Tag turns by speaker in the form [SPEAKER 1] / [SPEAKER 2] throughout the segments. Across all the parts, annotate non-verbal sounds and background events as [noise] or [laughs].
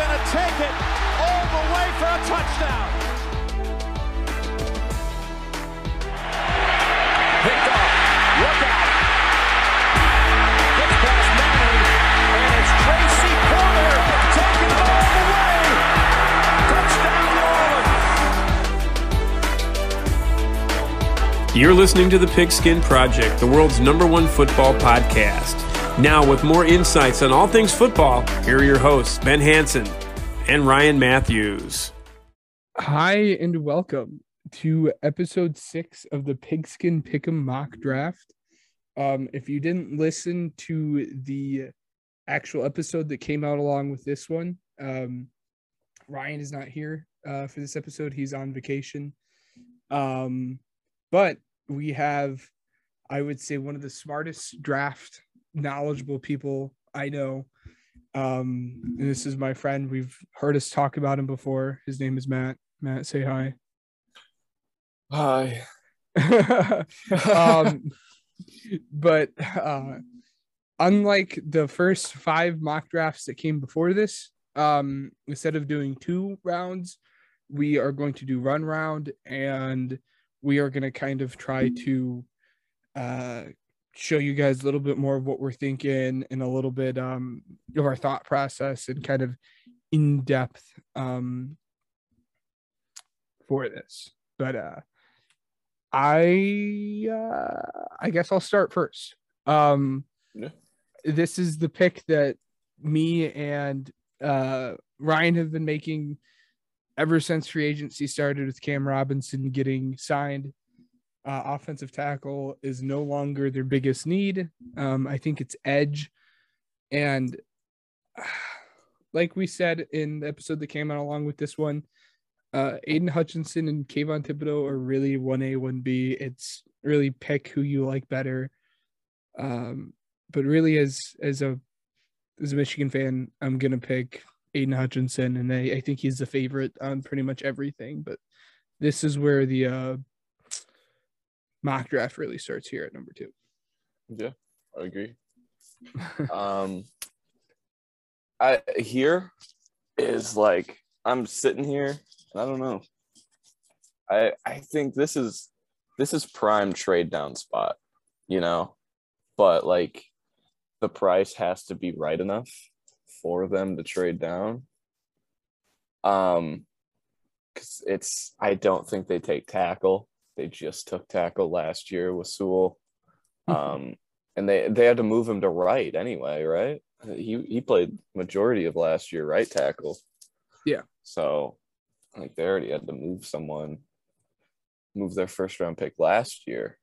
[SPEAKER 1] going to take it all the way for a touchdown.
[SPEAKER 2] You're listening to the Pigskin Project, the world's number one football podcast. Now, with more insights on all things football, here are your hosts, Ben Hanson and Ryan Matthews.
[SPEAKER 3] Hi, and welcome to episode six of the Pigskin Pick'em mock draft. Um, if you didn't listen to the actual episode that came out along with this one, um, Ryan is not here uh, for this episode. He's on vacation. Um, but we have, I would say, one of the smartest draft knowledgeable people I know. Um, and this is my friend. We've heard us talk about him before. His name is Matt. Matt, say hi.
[SPEAKER 4] Hi. [laughs]
[SPEAKER 3] um, but uh, unlike the first five mock drafts that came before this, um, instead of doing two rounds, we are going to do run round and we are going to kind of try to uh, show you guys a little bit more of what we're thinking and a little bit um, of our thought process and kind of in depth um, for this. But uh, I uh, I guess I'll start first. Um,
[SPEAKER 4] Yeah.
[SPEAKER 3] This is the pick that me and uh, Ryan have been making ever since free agency started with Cam Robinson getting signed. Uh, offensive tackle is no longer their biggest need. Um, I think it's edge. And [sighs] like we said in the episode that came out along with this one, uh, Aidan Hutchinson and Kayvon Thibodeaux are really 1A, 1B. It's really pick who you like better. Um, but really, as as a as a Michigan fan, I'm gonna pick Aidan Hutchinson, and I, I think he's the favorite on pretty much everything. But this is where the uh, mock draft really starts here at number two.
[SPEAKER 4] Yeah, I agree. [laughs] um, I here is like I'm sitting here. and I don't know. I I think this is this is prime trade down spot, you know, but like the price has to be right enough for them to trade down. Um, because it's I don't think they take tackle. They just took tackle last year with Sewell. Um, and they they had to move him to right anyway, right? He he played majority of last year right tackle.
[SPEAKER 3] Yeah.
[SPEAKER 4] So like they already had to move someone, move their first round pick last year.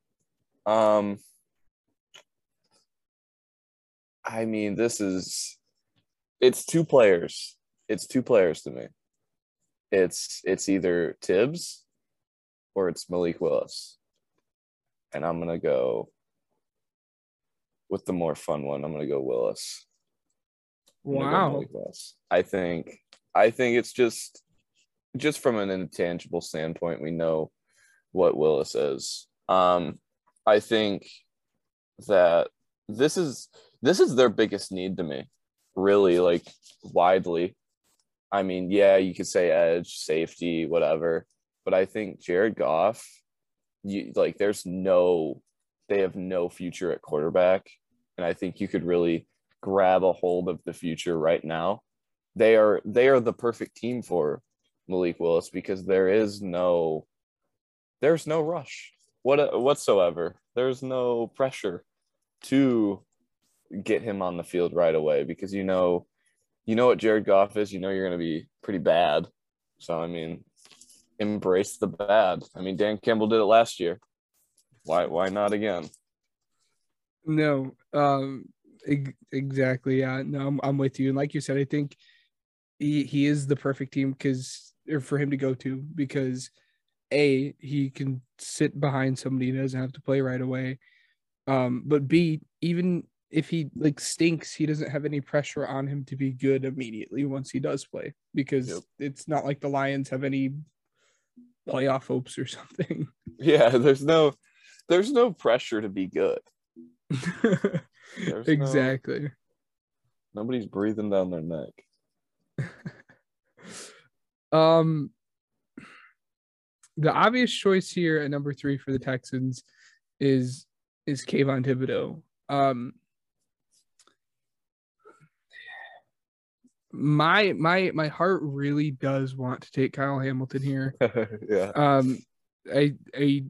[SPEAKER 4] Um I mean, this is it's two players. It's two players to me. It's it's either Tibbs or it's Malik Willis. And I'm gonna go with the more fun one. I'm gonna go Willis. I'm go
[SPEAKER 3] Wow.
[SPEAKER 4] Willis. I think I think it's just just from an intangible standpoint, we know what Willis is. Um, I think that this is this is their biggest need to me, really, like widely. I mean, yeah, you could say edge, safety, whatever, but I think Jared Goff, you like, there's no, they have no future at quarterback, and I think you could really grab a hold of the future right now. They are they are the perfect team for Malik Willis because there is no there's no rush what whatsoever. There's no pressure to get him on the field right away because you know you know what Jared Goff is, you know you're going to be pretty bad. So I mean, embrace the bad. I mean, Dan Campbell did it last year. Why why not again?
[SPEAKER 3] No, um, ex- exactly. Yeah, no, I'm, I'm with you. And like you said, I think he, he is the perfect team because for him to go to because a he can sit behind somebody he doesn't have to play right away. Um, but b even if he like stinks, he doesn't have any pressure on him to be good immediately once he does play because
[SPEAKER 4] Yep.
[SPEAKER 3] it's not like the Lions have any playoff hopes or something. [laughs]
[SPEAKER 4] Yeah, there's no there's no pressure to be good. There's no-
[SPEAKER 3] exactly.
[SPEAKER 4] Nobody's breathing down their neck. [laughs]
[SPEAKER 3] Um, the obvious choice here at number three for the Texans is is Kayvon Thibodeaux. Um, my my my heart really does want to take Kyle Hamilton here. [laughs]
[SPEAKER 4] yeah.
[SPEAKER 3] Um, I I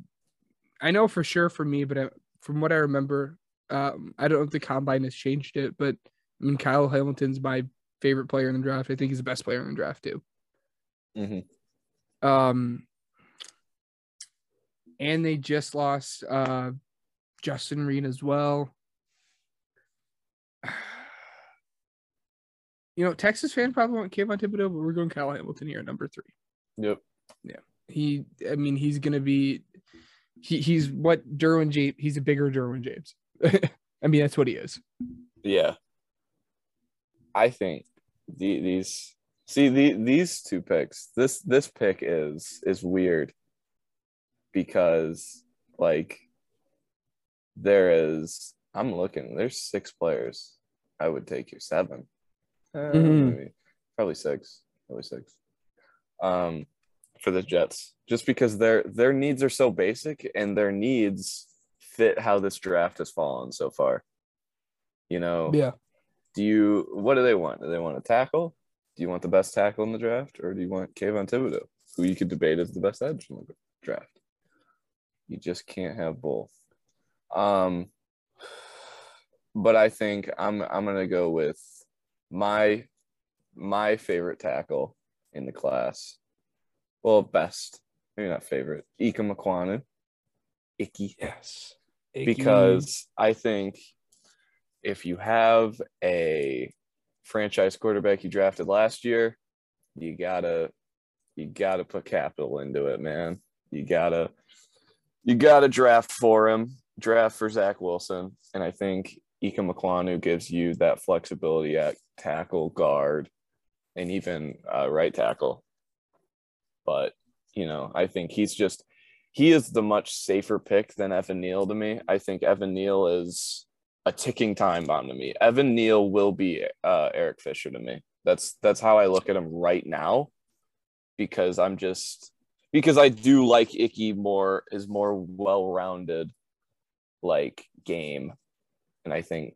[SPEAKER 3] I know for sure for me, but I, from what I remember, um, I don't know if the combine has changed it, but I mean Kyle Hamilton's my favorite player in the draft. I think he's the best player in the draft too.
[SPEAKER 4] hmm
[SPEAKER 3] Um, and they just lost uh Justin Reid as well. [sighs] You know, Texas fan probably want Kayvon Thibodeaux, but we're going Kyle Hamilton here at number three.
[SPEAKER 4] Yep. Yeah.
[SPEAKER 3] He, I mean, he's gonna be, he, he's what Derwin James. He's a bigger Derwin James. [laughs] I mean, that's what he is.
[SPEAKER 4] Yeah. I think the, these see the these two picks. This this pick is is weird because like there is I'm looking. There's six players. I would take your seven.
[SPEAKER 3] Mhm.
[SPEAKER 4] probably six. Probably six. Um, for the Jets, just because their their needs are so basic and their needs fit how this draft has fallen so far. You know,
[SPEAKER 3] Yeah.
[SPEAKER 4] do you what do they want? Do they want a tackle? Do you want the best tackle in the draft, or do you want Kayvon Thibodeaux, who you could debate as the best edge in the draft? You just can't have both. Um, but I think I'm I'm gonna go with my my favorite tackle in the class. Well, best, maybe not favorite. Ikem Ekwonu. Icky
[SPEAKER 3] Yes.
[SPEAKER 4] because I think if you have a franchise quarterback you drafted last year, you gotta you gotta put capital into it, man. You gotta you gotta draft for him, draft for Zach Wilson, and I think Ikem Ekwonu gives you that flexibility at tackle, guard, and even uh, right tackle. But you know, I think he's just he is the much safer pick than Evan Neal to me. I think Evan Neal is a ticking time bomb to me. Evan Neal will be uh, Eric Fisher to me. That's that's how I look at him right now, because I'm just because I do like Icky more is more well rounded, like game, and I think,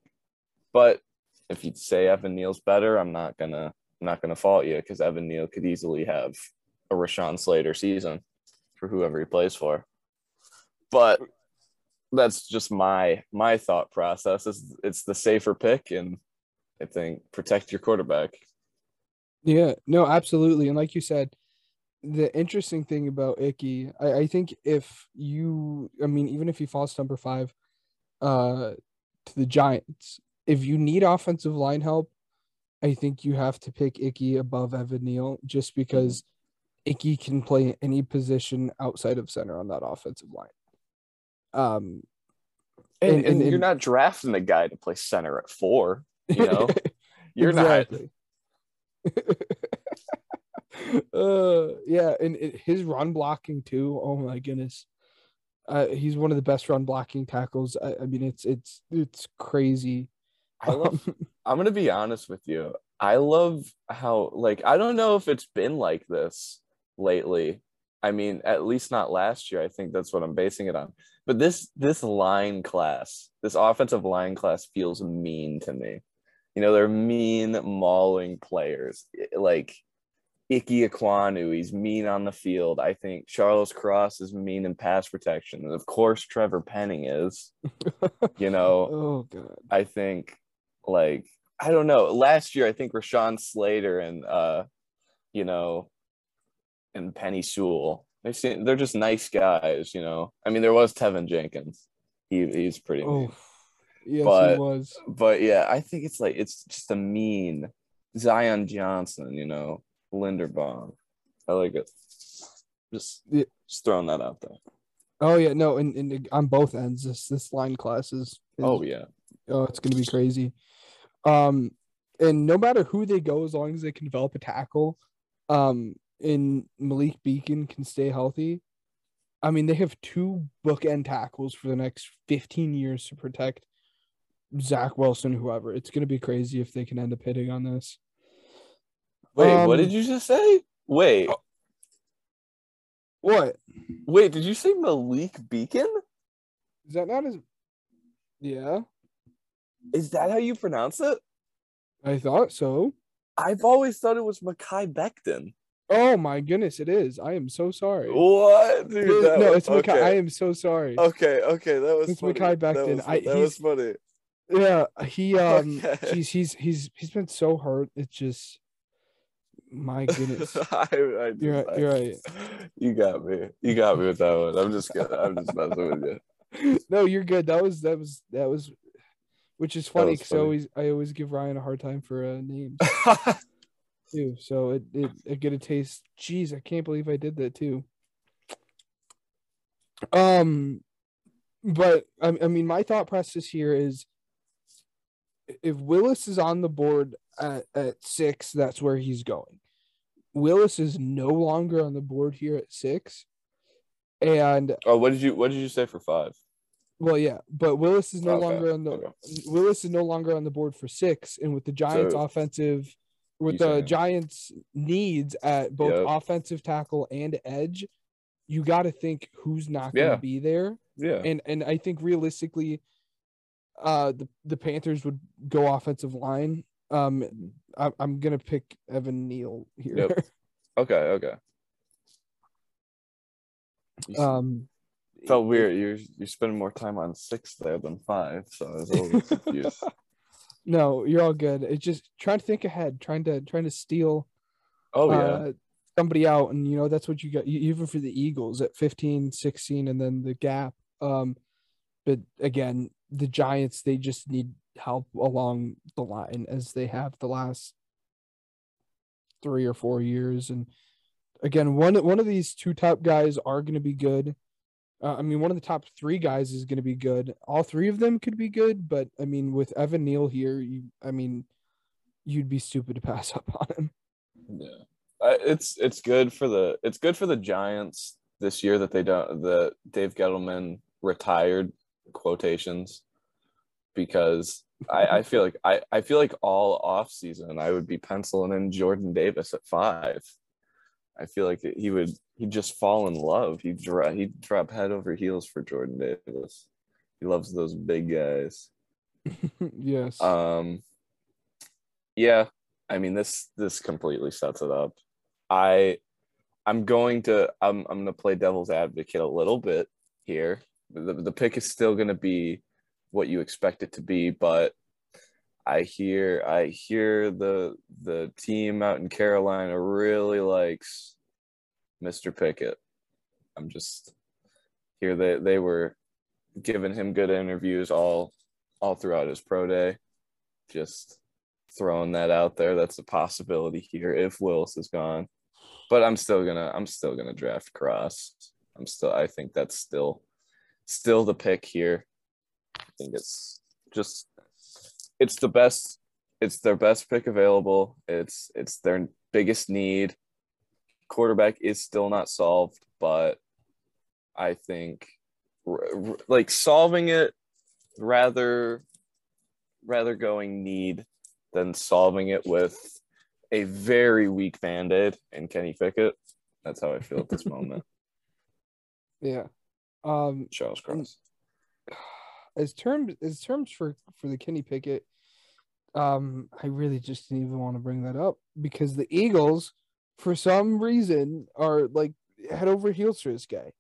[SPEAKER 4] but if you'd say Evan Neal's better, I'm not gonna I'm not gonna fault you because Evan Neal could easily have a Rashawn Slater season for whoever he plays for. But that's just my my thought process. Is it's the safer pick, and I think protect your quarterback.
[SPEAKER 3] Yeah, no, absolutely. And like you said, the interesting thing about Icky, I, I think if you, I mean, even if he falls to number five, uh, to the Giants, if you need offensive line help, I think you have to pick Icky above Evan Neal just because Icky can play any position outside of center on that offensive line. Um,
[SPEAKER 4] And,
[SPEAKER 3] And-
[SPEAKER 4] and,
[SPEAKER 3] and-
[SPEAKER 4] you're not drafting a guy to play center at four. You know, [laughs] you're
[SPEAKER 3] not. [laughs] uh yeah and it, his run blocking too oh my goodness uh he's one of the best run blocking tackles i, I mean it's it's it's crazy.
[SPEAKER 4] I love. Um, [laughs] I'm gonna be honest with you. I love how like I don't know if it's been like this lately. I mean, at least not last year. I think that's what I'm basing it on. But this this line class, this offensive line class feels mean to me. You know, they're mean mauling players. Like Icky Ekwonu, he's mean on the field. I think Charles Cross is mean in pass protection. And of course Trevor Penning is. [laughs] You know,
[SPEAKER 3] oh god
[SPEAKER 4] I think like I don't know. Last year, I think Rashawn Slater and uh, you know, and Penei Sewell. They seem they're just nice guys, you know. I mean, there was Teven Jenkins. He he's pretty mean.
[SPEAKER 3] oh yes
[SPEAKER 4] But-
[SPEAKER 3] he was
[SPEAKER 4] But yeah, I think it's like it's just a mean Zion Johnson, you know, Linderbaum. I like it. Just
[SPEAKER 3] Yeah.
[SPEAKER 4] just throwing that out there.
[SPEAKER 3] oh yeah no and, and on both ends this this line class is, is
[SPEAKER 4] Oh yeah.
[SPEAKER 3] Oh it's gonna be crazy um and no matter who they go as long as they can develop a tackle um and malik beacon can stay healthy i mean they have two bookend tackles for the next 15 years to protect Zach Wilson, whoever. It's gonna be crazy if they can end up hitting on this.
[SPEAKER 4] Wait,
[SPEAKER 3] Um,
[SPEAKER 4] what did you just say? Wait,
[SPEAKER 3] oh. What
[SPEAKER 4] wait, did you say Malik Beacon?
[SPEAKER 3] is that not his? Yeah,
[SPEAKER 4] Is that how you pronounce it?
[SPEAKER 3] I thought so.
[SPEAKER 4] I've always thought it was Mekhi Becton.
[SPEAKER 3] Oh my goodness, it is. I am so sorry.
[SPEAKER 4] What, dude?
[SPEAKER 3] no, it's Makai.
[SPEAKER 4] okay.
[SPEAKER 3] I am so sorry.
[SPEAKER 4] Okay, okay, that was
[SPEAKER 3] It's
[SPEAKER 4] funny. That
[SPEAKER 3] Becton.
[SPEAKER 4] was,
[SPEAKER 3] I-
[SPEAKER 4] that was funny.
[SPEAKER 3] Yeah, he [laughs] um,
[SPEAKER 4] Okay.
[SPEAKER 3] he's he's he's he's been so hurt. It's just, my goodness. [laughs]
[SPEAKER 4] I, I
[SPEAKER 3] You're right- you're right.
[SPEAKER 4] You got me. You got me with that one. I'm just kidding. I'm just messing with you. [laughs]
[SPEAKER 3] no, you're good. That was that was that was, which is funny because I always I always give Ryan a hard time for uh, names [laughs] too. So it it I get a taste. Jeez, I can't believe I did that too. Um, but I, I mean, my thought process here is, if Willis is on the board at at six, that's where he's going. Willis is no longer on the board here at six, and
[SPEAKER 4] oh, what did you what did you say for five?
[SPEAKER 3] Well, yeah, but Willis is no
[SPEAKER 4] Okay,
[SPEAKER 3] longer on the
[SPEAKER 4] okay.
[SPEAKER 3] Willis is no longer on the board for six, and with the Giants'
[SPEAKER 4] So,
[SPEAKER 3] offensive, with the
[SPEAKER 4] saying-
[SPEAKER 3] Giants' needs at both
[SPEAKER 4] Yep.
[SPEAKER 3] offensive tackle and edge, you got to think who's not going to
[SPEAKER 4] Yeah.
[SPEAKER 3] be there,
[SPEAKER 4] Yeah.
[SPEAKER 3] and and I think realistically, uh, the the Panthers would go offensive line. Um, I, I'm gonna pick Evan Neal here.
[SPEAKER 4] Yep. Okay, okay. [laughs]
[SPEAKER 3] Um,
[SPEAKER 4] felt weird. You're you're spending more time on six there than five, so I was a little [laughs] confused.
[SPEAKER 3] no, you're all good. It's just trying to think ahead, trying to trying to steal
[SPEAKER 4] Oh yeah.
[SPEAKER 3] uh, somebody out and you know that's what you got even for the eagles at 15 16 and then the gap um but again the giants they just need help along the line as they have the last three or four years and again one one of these two top guys are going to be good uh, i mean one of the top three guys is going to be good. All three of them could be good but i mean with evan neal here you i mean you'd be stupid to pass [laughs] up on him.
[SPEAKER 4] Yeah, I, it's it's good for the it's good for the Giants this year that they don't that Dave Gettleman retired quotations because I, I [laughs] feel like I, I feel like all off season I would be penciling in Jordan Davis at five. I feel like he would he'd just fall in love. He'd drop he'd drop head over heels for Jordan Davis. He loves those big guys. [laughs]
[SPEAKER 3] yes
[SPEAKER 4] Um, yeah, I mean this this completely sets it up. I I'm going to I'm I'm gonna play devil's advocate a little bit here. The the pick is still gonna be what you expect it to be, but I hear I hear the the team out in Carolina really likes Mr. Pickett. I'm just here they they were giving him good interviews all all throughout his pro day. Just throwing that out there. That's a possibility here if Willis is gone. But I'm still gonna I'm still gonna draft Cross. I'm still I think that's still still the pick here. I think it's just it's the best it's their best pick available. It's it's their biggest need. Quarterback is still not solved, but I think r- r- like solving it rather rather going need than solving it with a very weak band-aid and Kenny Pickett. That's how I feel at this moment. [laughs]
[SPEAKER 3] yeah um
[SPEAKER 4] Charles Cross.
[SPEAKER 3] as terms as terms for for the Kenny Pickett, um, I really just didn't even want to bring that up because the Eagles, for some reason, are like head over heels for this guy.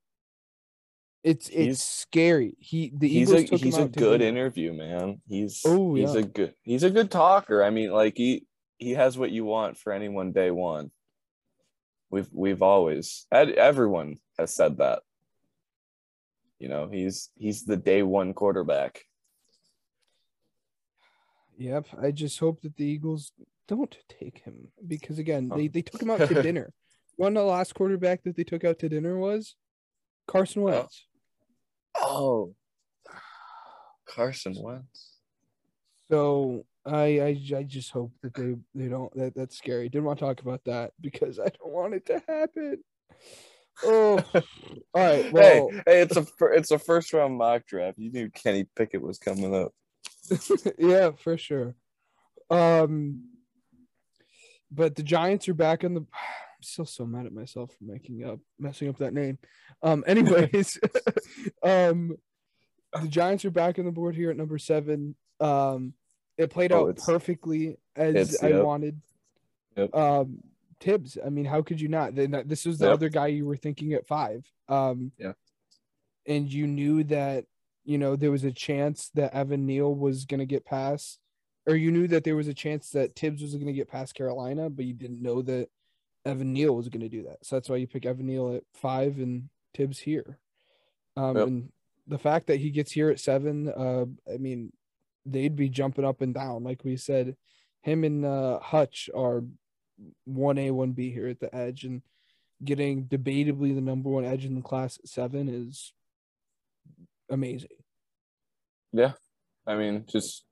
[SPEAKER 3] It's it's
[SPEAKER 4] He's-
[SPEAKER 3] scary. He the
[SPEAKER 4] He's
[SPEAKER 3] Eagles
[SPEAKER 4] a
[SPEAKER 3] took
[SPEAKER 4] he's a good interview, man. He's
[SPEAKER 3] Oh,
[SPEAKER 4] he's
[SPEAKER 3] yeah.
[SPEAKER 4] a good he's a good talker. I mean, like he he has what you want for anyone day one. We've we've always everyone has said that. You know, he's he's the day one quarterback.
[SPEAKER 3] Yep. I just hope that the Eagles don't take him because again, they, they took him out to [laughs] dinner. One of the last quarterback that they took out to dinner was Carson Wentz.
[SPEAKER 4] Oh, Carson Wentz.
[SPEAKER 3] So I, I I just hope that they they don't that that's scary. Didn't want to talk about that because I don't want it to happen. Oh, [laughs] all right. Well,
[SPEAKER 4] hey, hey, it's a it's a first round mock draft. You knew Kenny Pickett was coming up. [laughs]
[SPEAKER 3] yeah, for sure. Um, but the Giants are back in the. [sighs] I'm still so mad at myself for making up messing up that name. Um, [laughs] anyways, [laughs] um, the Giants are back on the board here at number seven. Um, it played
[SPEAKER 4] Oh,
[SPEAKER 3] out perfectly as I
[SPEAKER 4] yep.
[SPEAKER 3] wanted.
[SPEAKER 4] Yep.
[SPEAKER 3] Um, Tibbs. I mean, how could you not? Then this was the
[SPEAKER 4] Yep.
[SPEAKER 3] other guy you were thinking at five. Um,
[SPEAKER 4] Yeah.
[SPEAKER 3] and you knew that you know there was a chance that Evan Neal was going to get past, or you knew that there was a chance that Tibbs was going to get past Carolina, but you didn't know that Evan Neal was going to do that. So that's why you pick Evan Neal at five and Tibbs here. Um,
[SPEAKER 4] Yep.
[SPEAKER 3] and the fact that he gets here at seven, uh, I mean, they'd be jumping up and down, like we said. Him and uh, Hutch are one A, one B here at the edge, and getting debatably the number one edge in the class at seven is amazing.
[SPEAKER 4] Yeah, I mean, just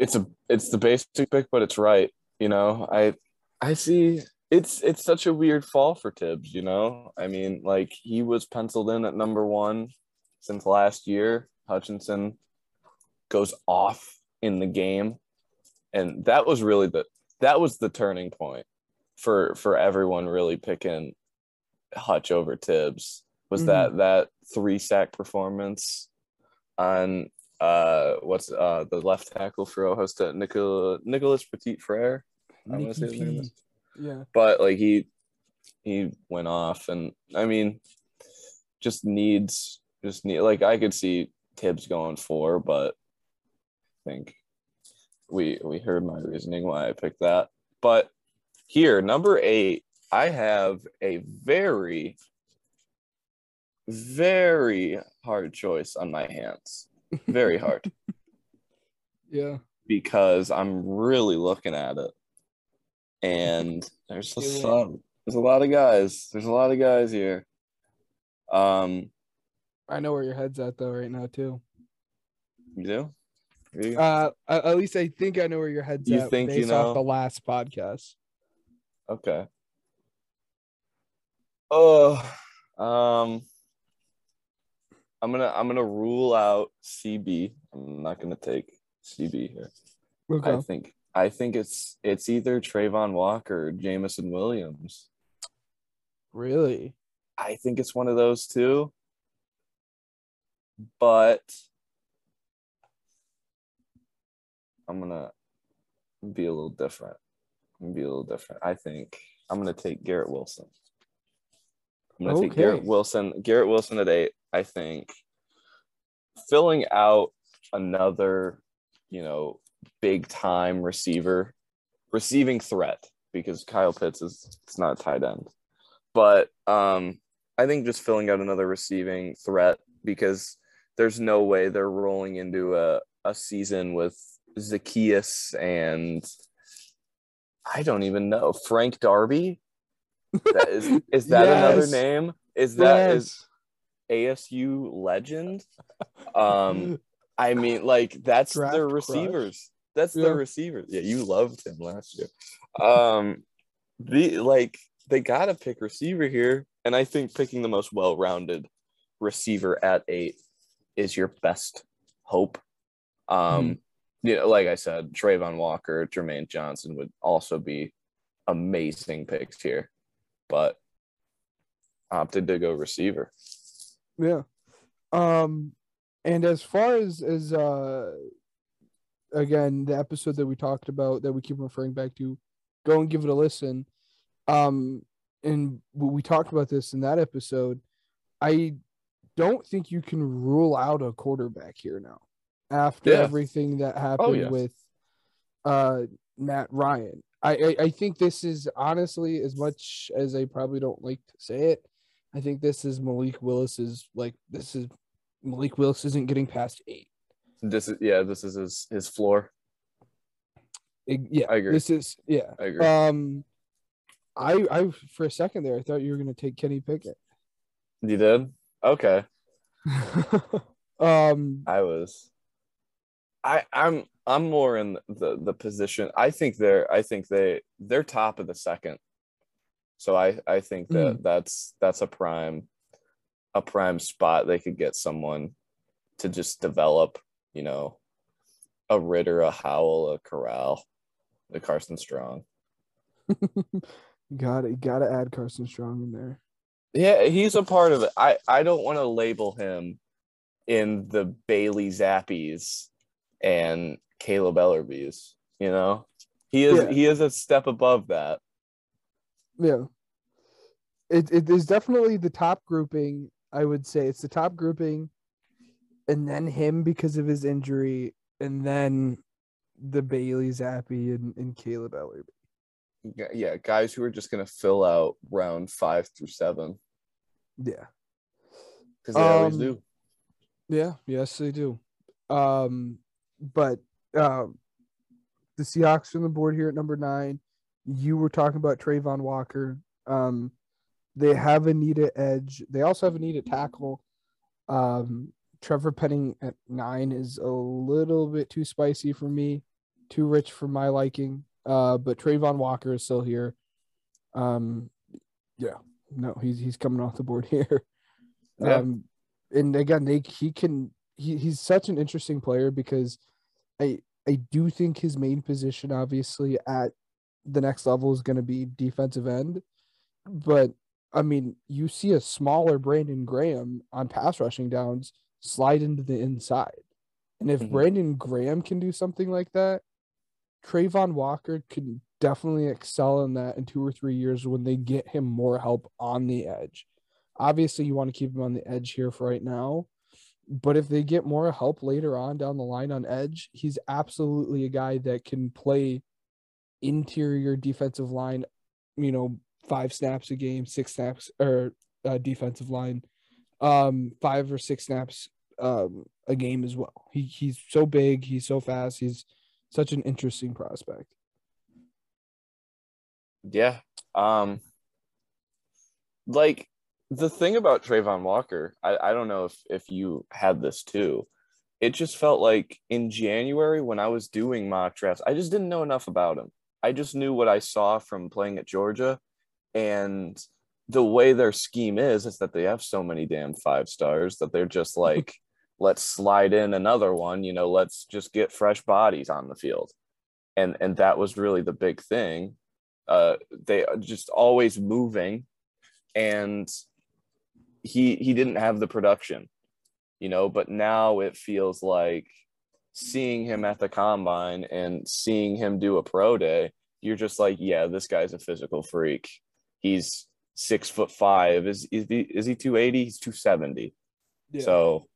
[SPEAKER 4] it's a it's the basic pick, but it's right. You know, I I see it's it's such a weird fall for Tibbs. You know, I mean, like he was penciled in at number one since last year. Hutchinson goes off in the game, and that was really the that was the turning point for for everyone really picking Hutch over Tibbs. Was
[SPEAKER 3] Mhm.
[SPEAKER 4] that that three sack performance on uh what's uh the left tackle for Ohio State Nicola Nicholas Petit Frere I wanna say his name is.
[SPEAKER 3] Yeah.
[SPEAKER 4] but like he he went off and I mean just needs just need like I could see Tibbs going four but I think we we heard my reasoning why I picked that but here number eight I have a very very hard choice on my hands very hard [laughs]
[SPEAKER 3] Yeah.
[SPEAKER 4] because I'm really looking at it. And there's a, some, there's a lot of guys. There's a lot of guys here. Um,
[SPEAKER 3] I know where your head's at though right now too.
[SPEAKER 4] you do? You-
[SPEAKER 3] Uh, at least I think I know where your head's
[SPEAKER 4] You
[SPEAKER 3] at
[SPEAKER 4] think you know?
[SPEAKER 3] off the last podcast.
[SPEAKER 4] okay. Oh, um, I'm gonna I'm gonna rule out CB. I'm not gonna take CB here.
[SPEAKER 3] Okay.
[SPEAKER 4] I think I think it's it's either Trayvon Walker or Jameson Williams.
[SPEAKER 3] Really?
[SPEAKER 4] I think it's one of those two. But I'm gonna be a little different. Be a little different. I think I'm gonna take Garrett Wilson. I'm gonna take Garrett Wilson. Garrett Wilson at eight. I think filling out another, you know, big time receiver, receiving threat because Kyle Pitts is it's not a tight end but um, I think just filling out another receiving threat because there's no way they're rolling into a, a season with Zaccheaus and I don't even know Frank Darby. That is is that [laughs] another name? Is that is
[SPEAKER 3] Yes.
[SPEAKER 4] ASU legend? Um, I mean, like that's
[SPEAKER 3] Draft
[SPEAKER 4] their
[SPEAKER 3] crush.
[SPEAKER 4] receivers. That's
[SPEAKER 3] Yeah.
[SPEAKER 4] their receivers. Yeah, you loved him last year. Um, the like they gotta pick receiver here, and I think picking the most well-rounded receiver at eight is your best hope. Um, you know, like I said, Trayvon Walker, Jermaine Johnson would also be amazing picks here, but opted to go receiver.
[SPEAKER 3] Yeah. Um and as far as as uh again the episode that we talked about that we keep referring back to, go and give it a listen. Um and we talked about this in that episode. I don't think you can rule out a quarterback here now after
[SPEAKER 4] Yeah.
[SPEAKER 3] everything that happened
[SPEAKER 4] yes.
[SPEAKER 3] with uh Matt Ryan. I, I I think this is honestly as much as I probably don't like to say it. I think this is Malik Willis's like this is Malik Willis isn't getting past eight.
[SPEAKER 4] This is yeah, this is his his floor.
[SPEAKER 3] It- yeah,
[SPEAKER 4] I agree.
[SPEAKER 3] This is yeah.
[SPEAKER 4] I agree.
[SPEAKER 3] Um, I I for a second there I thought you were gonna take Kenny Pickett.
[SPEAKER 4] you did? Okay. [laughs]
[SPEAKER 3] um,
[SPEAKER 4] I was. I I'm I'm more in the the position. I think they're I think they they're top of the second. So I I think that hmm. that's that's a prime a prime spot they could get someone to just develop you know, a Ridder, a Howell, a Corral, the Carson Strong.
[SPEAKER 3] got it. Got to add Carson Strong in there.
[SPEAKER 4] Yeah, he's a part of it. I I don't want to label him in the Bailey Zappes and Caleb Ellerby's. You know, he is
[SPEAKER 3] Yeah.
[SPEAKER 4] he is a step above that.
[SPEAKER 3] Yeah. It it is definitely the top grouping, I would say. It's the top grouping, and then him because of his injury, and then the Bailey Zappe and, and Caleb Ellerby.
[SPEAKER 4] G- Yeah, guys who are just gonna fill out round five through seven
[SPEAKER 3] Yeah.
[SPEAKER 4] because they always
[SPEAKER 3] Um,
[SPEAKER 4] do.
[SPEAKER 3] Yeah, yes, they do. Um, but um, the Seahawks are on the board here at number nine. You were talking about Trayvon Walker. Um, they have a need at edge. They also have a need at tackle. Um, Trevor Penning at nine is a little bit too spicy for me, too rich for my liking. Uh, but Trayvon Walker is still here. Um, yeah, no, he's he's coming off the board [laughs] here.
[SPEAKER 4] Yeah.
[SPEAKER 3] Um, and again, they he can he, he's such an interesting player because I I do think his main position, obviously, at the next level is going to be defensive end. But I mean, you see a smaller Brandon Graham on pass rushing downs slide into the inside. And if
[SPEAKER 4] Mhm.
[SPEAKER 3] Brandon Graham can do something like that, Trayvon Walker could definitely excel in that in two or three years when they get him more help on the edge. Obviously, you want to keep him on the edge here for right now. But if they get more help later on down the line on edge, he's absolutely a guy that can play interior defensive line, you know, five snaps a game, six snaps or uh, defensive line, um, five or six snaps um, a game as well. He he's so big, he's so fast, he's such an interesting prospect.
[SPEAKER 4] Yeah. Um like the thing about Trayvon Walker, I, I don't know if if you had this too. It just felt like in January when I was doing mock drafts, I just didn't know enough about him. I just knew what I saw from playing at Georgia and the way their scheme is is that they have so many damn five stars that they're just [laughs] like let's slide in another one, you know, let's just get fresh bodies on the field. And and that was really the big thing uh they are just always moving and he he didn't have the production you know but now it feels like seeing him at the combine and seeing him do a pro day you're just like yeah this guy's a physical freak. He's six foot five. Is is he is he 280 he's 270 so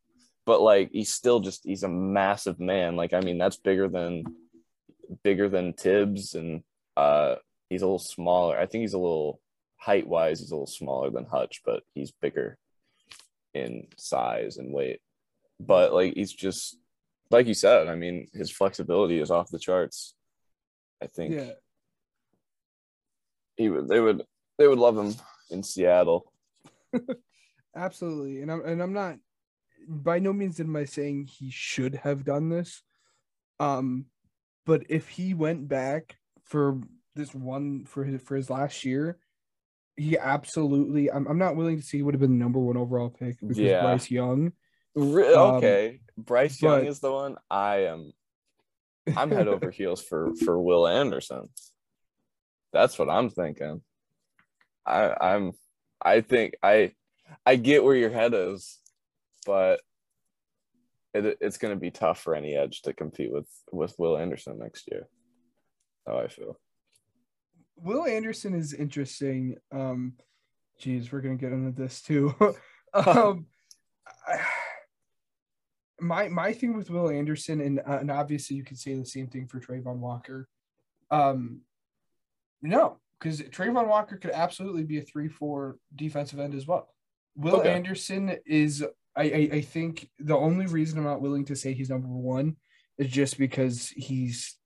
[SPEAKER 4] but like he's still just he's a massive man. Like i mean that's bigger than bigger than tibbs and uh he's a little smaller. I think he's a little height wise, he's a little smaller than Hutch, but he's bigger in size and weight. But like he's just like you said, I mean, his flexibility is off the charts. I think
[SPEAKER 3] yeah,
[SPEAKER 4] he would they would they would love him in Seattle. [laughs]
[SPEAKER 3] absolutely. And I'm and I'm not by no means am I saying he should have done this. Um, but if he went back for this one for his for his last year, he absolutely. I'm I'm not willing to see he would have been the number one overall pick because
[SPEAKER 4] Yeah.
[SPEAKER 3] Bryce Young.
[SPEAKER 4] Re-
[SPEAKER 3] Um,
[SPEAKER 4] Bryce Young
[SPEAKER 3] but-
[SPEAKER 4] is the one. I am I'm head over [laughs] heels for for Will Anderson. That's what I'm thinking. I I'm I think I I get where your head is, but it, it's going to be tough for any edge to compete with with Will Anderson next year. How I feel.
[SPEAKER 3] Will Anderson is interesting. Um, geez, we're gonna get into this too. [laughs] [laughs] um, my my thing with Will Anderson, and uh, and obviously you could say the same thing for Trayvon Walker. Um, no, because Trayvon Walker could absolutely be a three-four defensive end as well. Will
[SPEAKER 4] Okay.
[SPEAKER 3] Anderson is, I, I I think the only reason I'm not willing to say he's number one is just because he's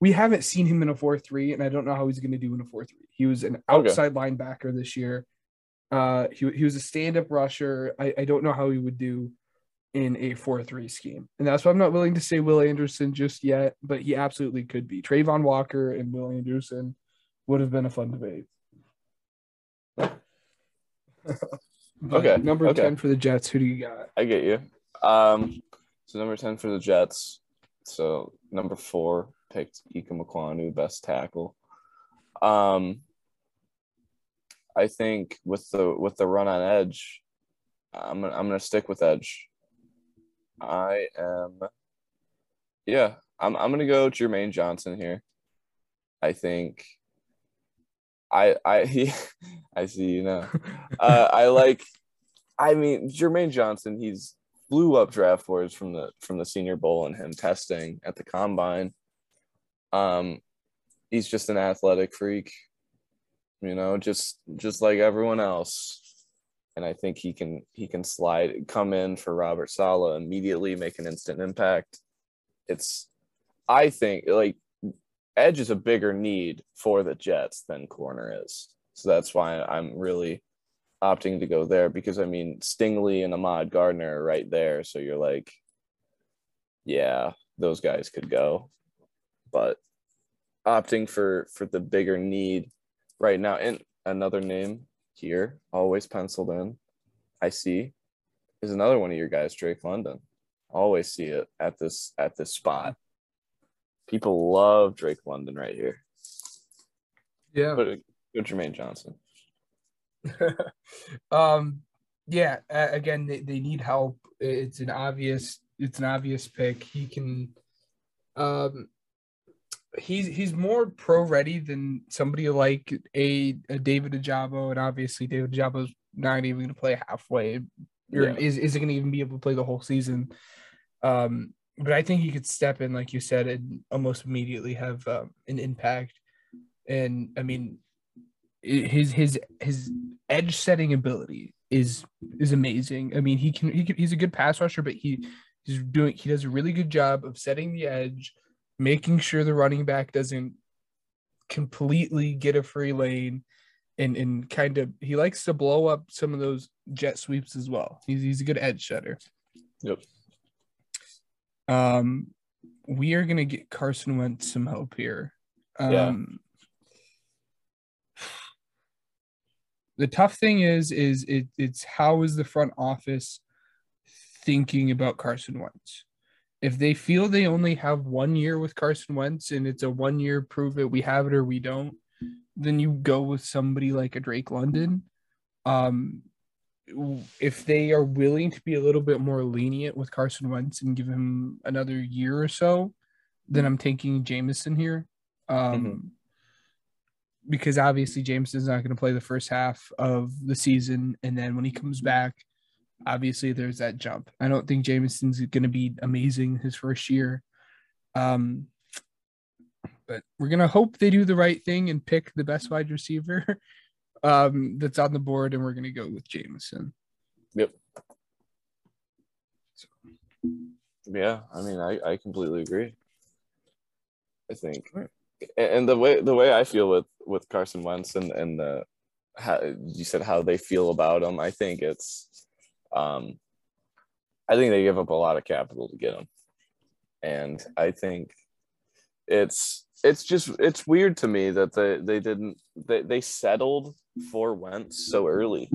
[SPEAKER 3] we haven't seen him in a 4-3 and i don't know how he's going to do in a 4-3 he was an
[SPEAKER 4] Okay.
[SPEAKER 3] outside linebacker this year uh he, he was a stand-up rusher I, I don't know how he would do in a 4-3 scheme and that's why i'm not willing to say will anderson just yet but he absolutely could be Trayvon walker and will anderson would have been a fun debate [laughs]
[SPEAKER 4] Okay,
[SPEAKER 3] Number
[SPEAKER 4] okay.
[SPEAKER 3] 10 for the Jets. Who do you got?
[SPEAKER 4] I get you. Um, so number ten for the Jets. So number four picked Ikem Ekwonu, best tackle. Um, I think with the with the run on edge, I'm gonna, I'm gonna stick with edge. I am, yeah, I'm I'm gonna go Jermaine Johnson here. I think. I I [laughs] he, I see you now. [laughs] Uh, I like. I mean, Jermaine Johnson. He's blew up draft boards from the from the Senior Bowl and him testing at the combine. Um, he's just an athletic freak, you know, just just like everyone else. And I think he can he can slide come in for Robert Saleh immediately, make an instant impact. It's I think like edge is a bigger need for the Jets than corner is. So that's why I'm really opting to go there because I mean Stingley and Ahmad Gardner are right there. So you're like, yeah, those guys could go. But opting for for the bigger need right now. And another name here, always penciled in, I see, is another one of your guys, Drake London. Always see it at this at this spot. People love Drake London right here.
[SPEAKER 3] Yeah.
[SPEAKER 4] But go Jermaine Johnson. [laughs]
[SPEAKER 3] um yeah uh, again they, they need help it's an obvious it's an obvious pick he can um he's he's more pro ready than somebody like a, a david ojabo and obviously david ojabo's not even going to play halfway or
[SPEAKER 4] Yeah.
[SPEAKER 3] is, isn't going to even be able to play the whole season um but i think he could step in like you said and almost immediately have um, an impact and i mean his his his edge setting ability is is amazing. I mean, he can he can, he's a good pass rusher, but he he's doing he does a really good job of setting the edge, making sure the running back doesn't completely get a free lane, and and kind of he likes to blow up some of those jet sweeps as well. He's he's a good edge setter.
[SPEAKER 4] Yep.
[SPEAKER 3] Um, we are gonna get Carson Wentz some help here. Um,
[SPEAKER 4] Yeah.
[SPEAKER 3] the tough thing is is it it's how is the front office thinking about Carson Wentz? If they feel they only have one year with Carson Wentz and it's a one year prove it we have it or we don't, then you go with somebody like a Drake London. Um, if they are willing to be a little bit more lenient with Carson Wentz and give him another year or so, then I'm taking Jameson here. Um, because obviously Jameson's not going to play the first half of the season, and then when he comes back, obviously there's that jump. I don't think Jameson's going to be amazing his first year, um, but we're gonna hope they do the right thing and pick the best wide receiver [laughs] um, that's on the board, and we're gonna go with Jameson.
[SPEAKER 4] Yep. Yeah, I mean, I, I completely agree. I think, and- and the way the way I feel with with Carson Wentz and and the how you said how they feel about him, I think it's, um, I think they give up a lot of capital to get him, and I think it's it's just it's weird to me that they they didn't they they settled for Wentz so early.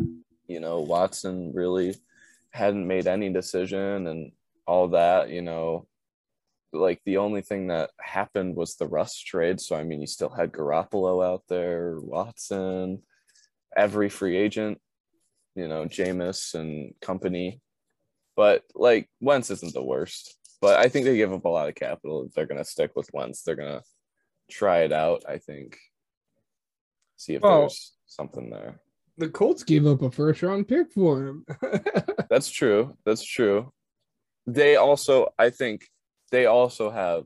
[SPEAKER 4] You know, Watson really hadn't made any decision and all that, you know, like the only thing that happened was the Russ trade. So I mean, you still had Garoppolo out there, Watson, every free agent, you know, Jameis and company. But like Wentz isn't the worst. But I think they give up a lot of capital. They're gonna stick with Wentz, they're gonna try it out. I think. See if there's something there.
[SPEAKER 3] The Colts gave up a first round pick for him. [laughs]
[SPEAKER 4] That's true. That's true. They also, I think, they also have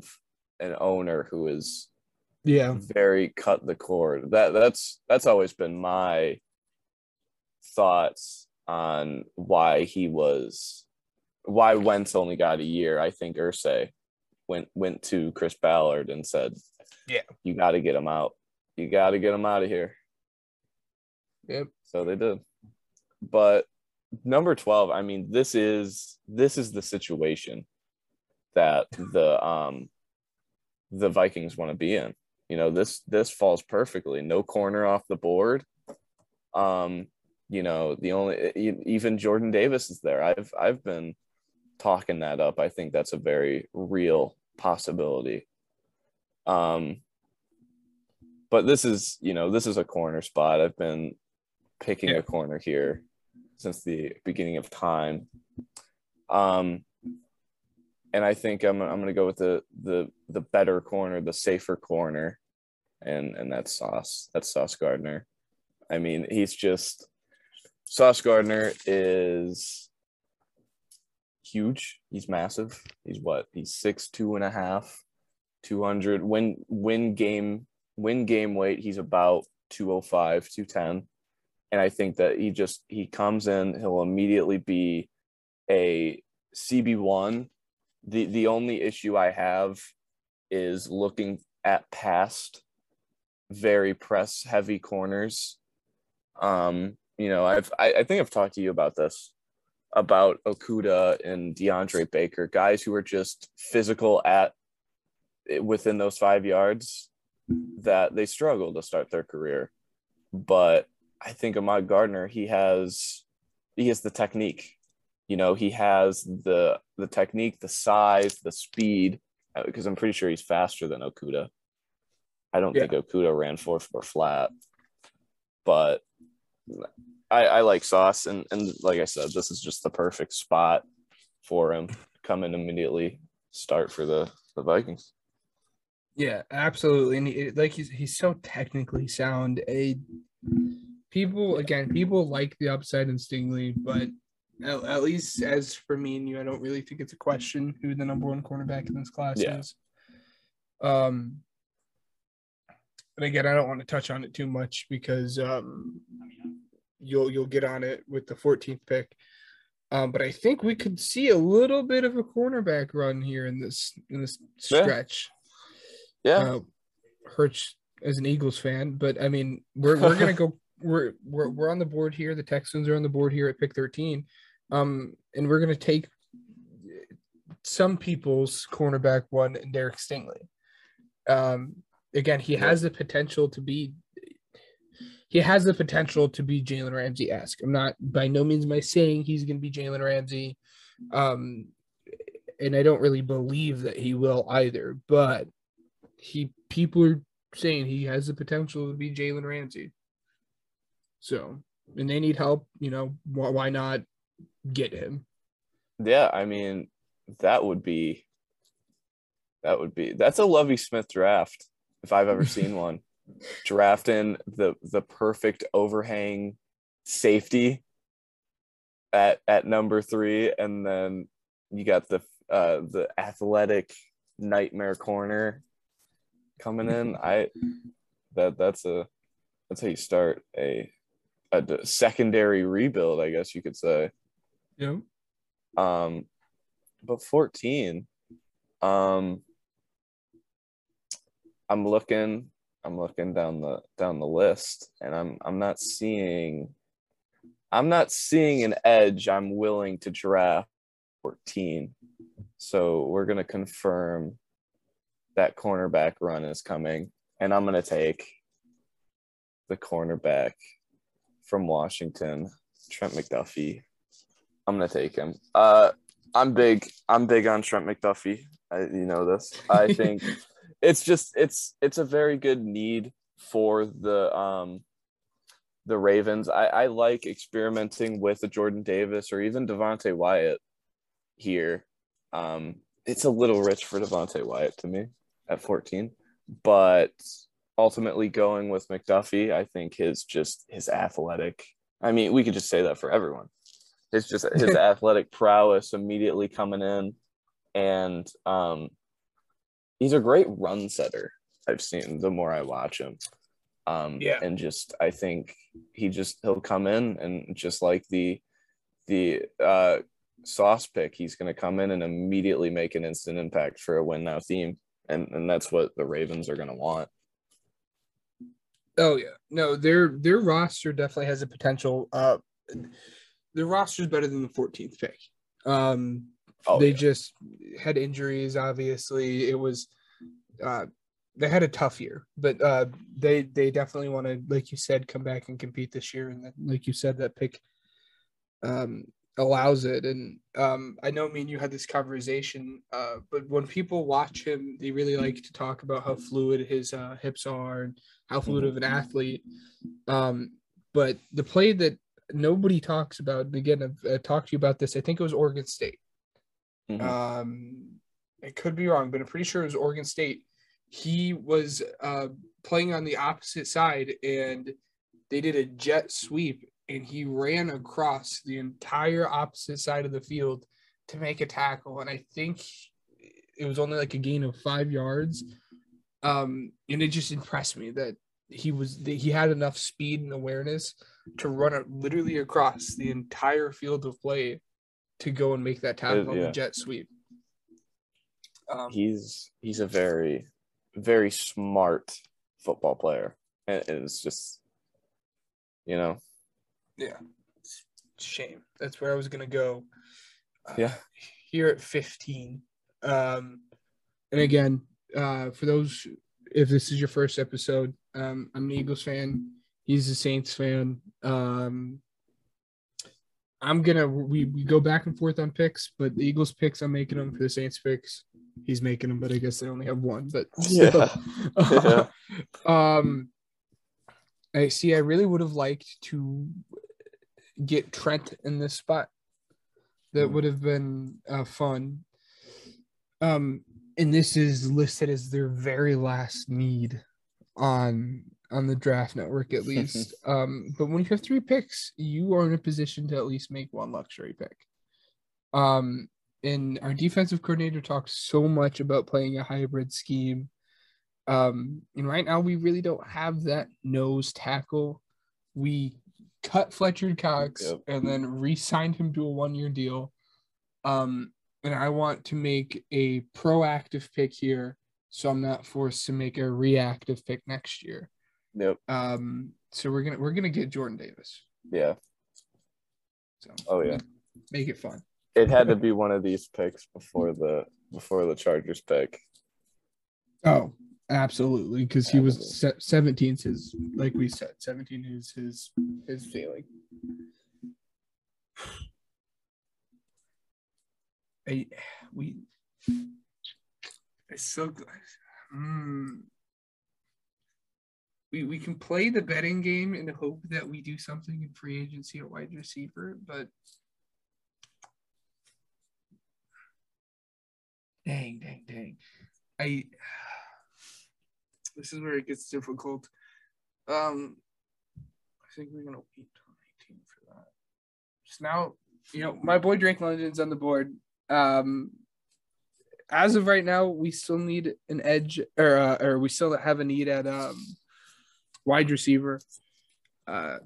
[SPEAKER 4] an owner who is
[SPEAKER 3] yeah,
[SPEAKER 4] very cut the cord. That that's that's always been my thoughts on why he was why Wentz only got a year. I think Irsay went went to Chris Ballard and said,
[SPEAKER 3] Yeah.
[SPEAKER 4] you got to get him out. You got to get him out of here."
[SPEAKER 3] Yep.
[SPEAKER 4] So they did. But number 12, I mean, this is this is the situation that the um the Vikings want to be in. You know, this this falls perfectly. No corner off the board. Um you know, the only even Jordan Davis is there. I've I've been talking that up. I think that's a very real possibility. Um, but this is you know this is a corner spot. I've been picking
[SPEAKER 3] Yeah.
[SPEAKER 4] a corner here since the beginning of time. Um, and I think I'm I'm gonna go with the the the better corner, the safer corner, and and that's Sauce. That's Sauce Gardner. I mean, he's just Sauce Gardner is huge. He's massive. He's what? He's six two and a half, two hundred. Win win game win game weight. He's about 205, 210. And I think that he just he comes in, he'll immediately be a CB1. The the only issue I have is looking at past very press heavy corners. Um, you know, I've I, I think I've talked to you about this about Okudah and DeAndre Baker, guys who are just physical at within those five yards that they struggle to start their career. But I think Ahmad Gardner, he has he has the technique. You know, he has the the technique, the size, the speed, uh, because I'm pretty sure he's faster than Okudah. I don't
[SPEAKER 3] Yeah.
[SPEAKER 4] think Okudah ran four four flat, but I, I like Sauce, and and like I said, this is just the perfect spot for him. Come in immediately, start for the the Vikings.
[SPEAKER 3] Yeah, absolutely. And he, like he's he's so technically sound. A people again, people like the upside in Stingley, but at, at least as for me and you, I don't really think it's a question who the number one cornerback in this class
[SPEAKER 4] Yeah.
[SPEAKER 3] is. Um, and again, I don't want to touch on it too much because um, you'll you'll get on it with the 14th pick. Um, but I think we could see a little bit of a cornerback run here in this in this stretch
[SPEAKER 4] Yeah,
[SPEAKER 3] uh, hurts as an Eagles fan, but I mean, we're we're gonna go. [laughs] We're we're we're on the board here. The Texans are on the board here at pick thirteen, um, and we're gonna take some people's cornerback one, Derek Stingley. Um, again, he has the potential to be. He has the potential to be Jalen Ramsey esque. I'm not by no means by saying he's going to be Jalen Ramsey, um, and I don't really believe that he will either. But he people are saying he has the potential to be Jalen Ramsey. So, and they need help. You know, why, why not get him?
[SPEAKER 4] yeah. I mean, that would be that would be that's a Lovie Smith draft if I've ever seen one. Drafting the the perfect overhang safety at at number three, and then you got the uh the athletic nightmare corner coming in. I that that's a that's how you start a a d- secondary rebuild, I guess you could say.
[SPEAKER 3] Yeah.
[SPEAKER 4] Um, but 14, um, I'm looking, I'm looking down the down the list, and I'm I'm not seeing, I'm not seeing an edge. I'm willing to draft 14. So we're gonna confirm that cornerback run is coming, and I'm gonna take the cornerback from Washington, Trent McDuffie. I'm gonna take him. Uh, I'm big. I'm big on Trent McDuffie. I, you know this. I think [laughs] it's just it's it's a very good need for the um the Ravens. I, I like experimenting with a Jordan Davis or even Devonte Wyatt here. Um, it's a little rich for Devonte Wyatt to me at 14, but ultimately going with McDuffie, I think his just his athletic. I mean, we could just say that for everyone. It's just his [laughs] athletic prowess immediately coming in, and um, he's a great run setter. I've seen the more I watch him. Um,
[SPEAKER 3] Yeah.
[SPEAKER 4] and just I think he just he'll come in and just like the the uh, sauce pick, he's going to come in and immediately make an instant impact for a win now theme, and and that's what the Ravens are going to want.
[SPEAKER 3] Oh yeah, no, their their roster definitely has a potential. Uh, their roster is better than the 14th pick. Um,
[SPEAKER 4] Oh,
[SPEAKER 3] they
[SPEAKER 4] yeah.
[SPEAKER 3] just had injuries. Obviously, it was uh, they had a tough year, but uh, they they definitely want to, like you said, come back and compete this year. And then, like you said, that pick um, allows it. And um, I know me and you had this conversation, uh, but when people watch him, they really like to talk about how fluid his uh, hips are and how fluid of an athlete. Um, but the play that nobody talks about, and again, I've, I've talked to you about this. I think it was Oregon State.
[SPEAKER 4] Mhm.
[SPEAKER 3] Um, I could be wrong, but I'm pretty sure it was Oregon State. He was uh, playing on the opposite side, and they did a jet sweep, and he ran across the entire opposite side of the field to make a tackle. And I think it was only like a gain of five yards. Um, and it just impressed me that he was that he had enough speed and awareness to run it literally across the entire field of play to go and make that tackle on
[SPEAKER 4] yeah.
[SPEAKER 3] the jet sweep. Um,
[SPEAKER 4] he's he's a very very smart football player and it's just you know
[SPEAKER 3] yeah, shame. That's where I was gonna go. Uh,
[SPEAKER 4] yeah
[SPEAKER 3] here at 15. Um, and again, uh, for those, if this is your first episode, um, I'm an Eagles fan. He's a Saints fan. Um, I'm gonna we, we go back and forth on picks, but the Eagles picks I'm making them for the Saints picks. He's making them, but I guess they only have one. But [laughs] still.
[SPEAKER 4] Yeah. [laughs]
[SPEAKER 3] um, I see. I really would have liked to get Trent in this spot. That
[SPEAKER 4] Hmm.
[SPEAKER 3] would have been uh, fun. Um, and this is listed as their very last need on on the draft network, at least. [laughs] um, but when you have three picks, you are in a position to at least make one luxury pick. Um, and our defensive coordinator talks so much about playing a hybrid scheme. Um, and right now we really don't have that nose tackle. We cut Fletcher Cox
[SPEAKER 4] Yep.
[SPEAKER 3] and then re-signed him to a one-year deal. Um, and I want to make a proactive pick here, so I'm not forced to make a reactive pick next year.
[SPEAKER 4] Yep
[SPEAKER 3] Um, so we're gonna we're gonna get Jordan Davis.
[SPEAKER 4] yeah
[SPEAKER 3] So
[SPEAKER 4] oh yeah
[SPEAKER 3] make it fun.
[SPEAKER 4] it had to [laughs] be one of these picks before the before the chargers pick
[SPEAKER 3] Oh, absolutely, because he was
[SPEAKER 4] Absolutely.
[SPEAKER 3] se- 17 is his like we said, 17 is his his feeling. [sighs] I we it's so good. Mm. We we can play the betting game and hope that we do something in free agency at wide receiver, but dang, dang, dang. I [sighs] this is where it gets difficult. Um, I think we're gonna wait till 19 for that. Just now, you know, my boy Drake London's on the board. Um, as of right now, we still need an edge, or uh, or we still have a need at um wide receiver. Uh,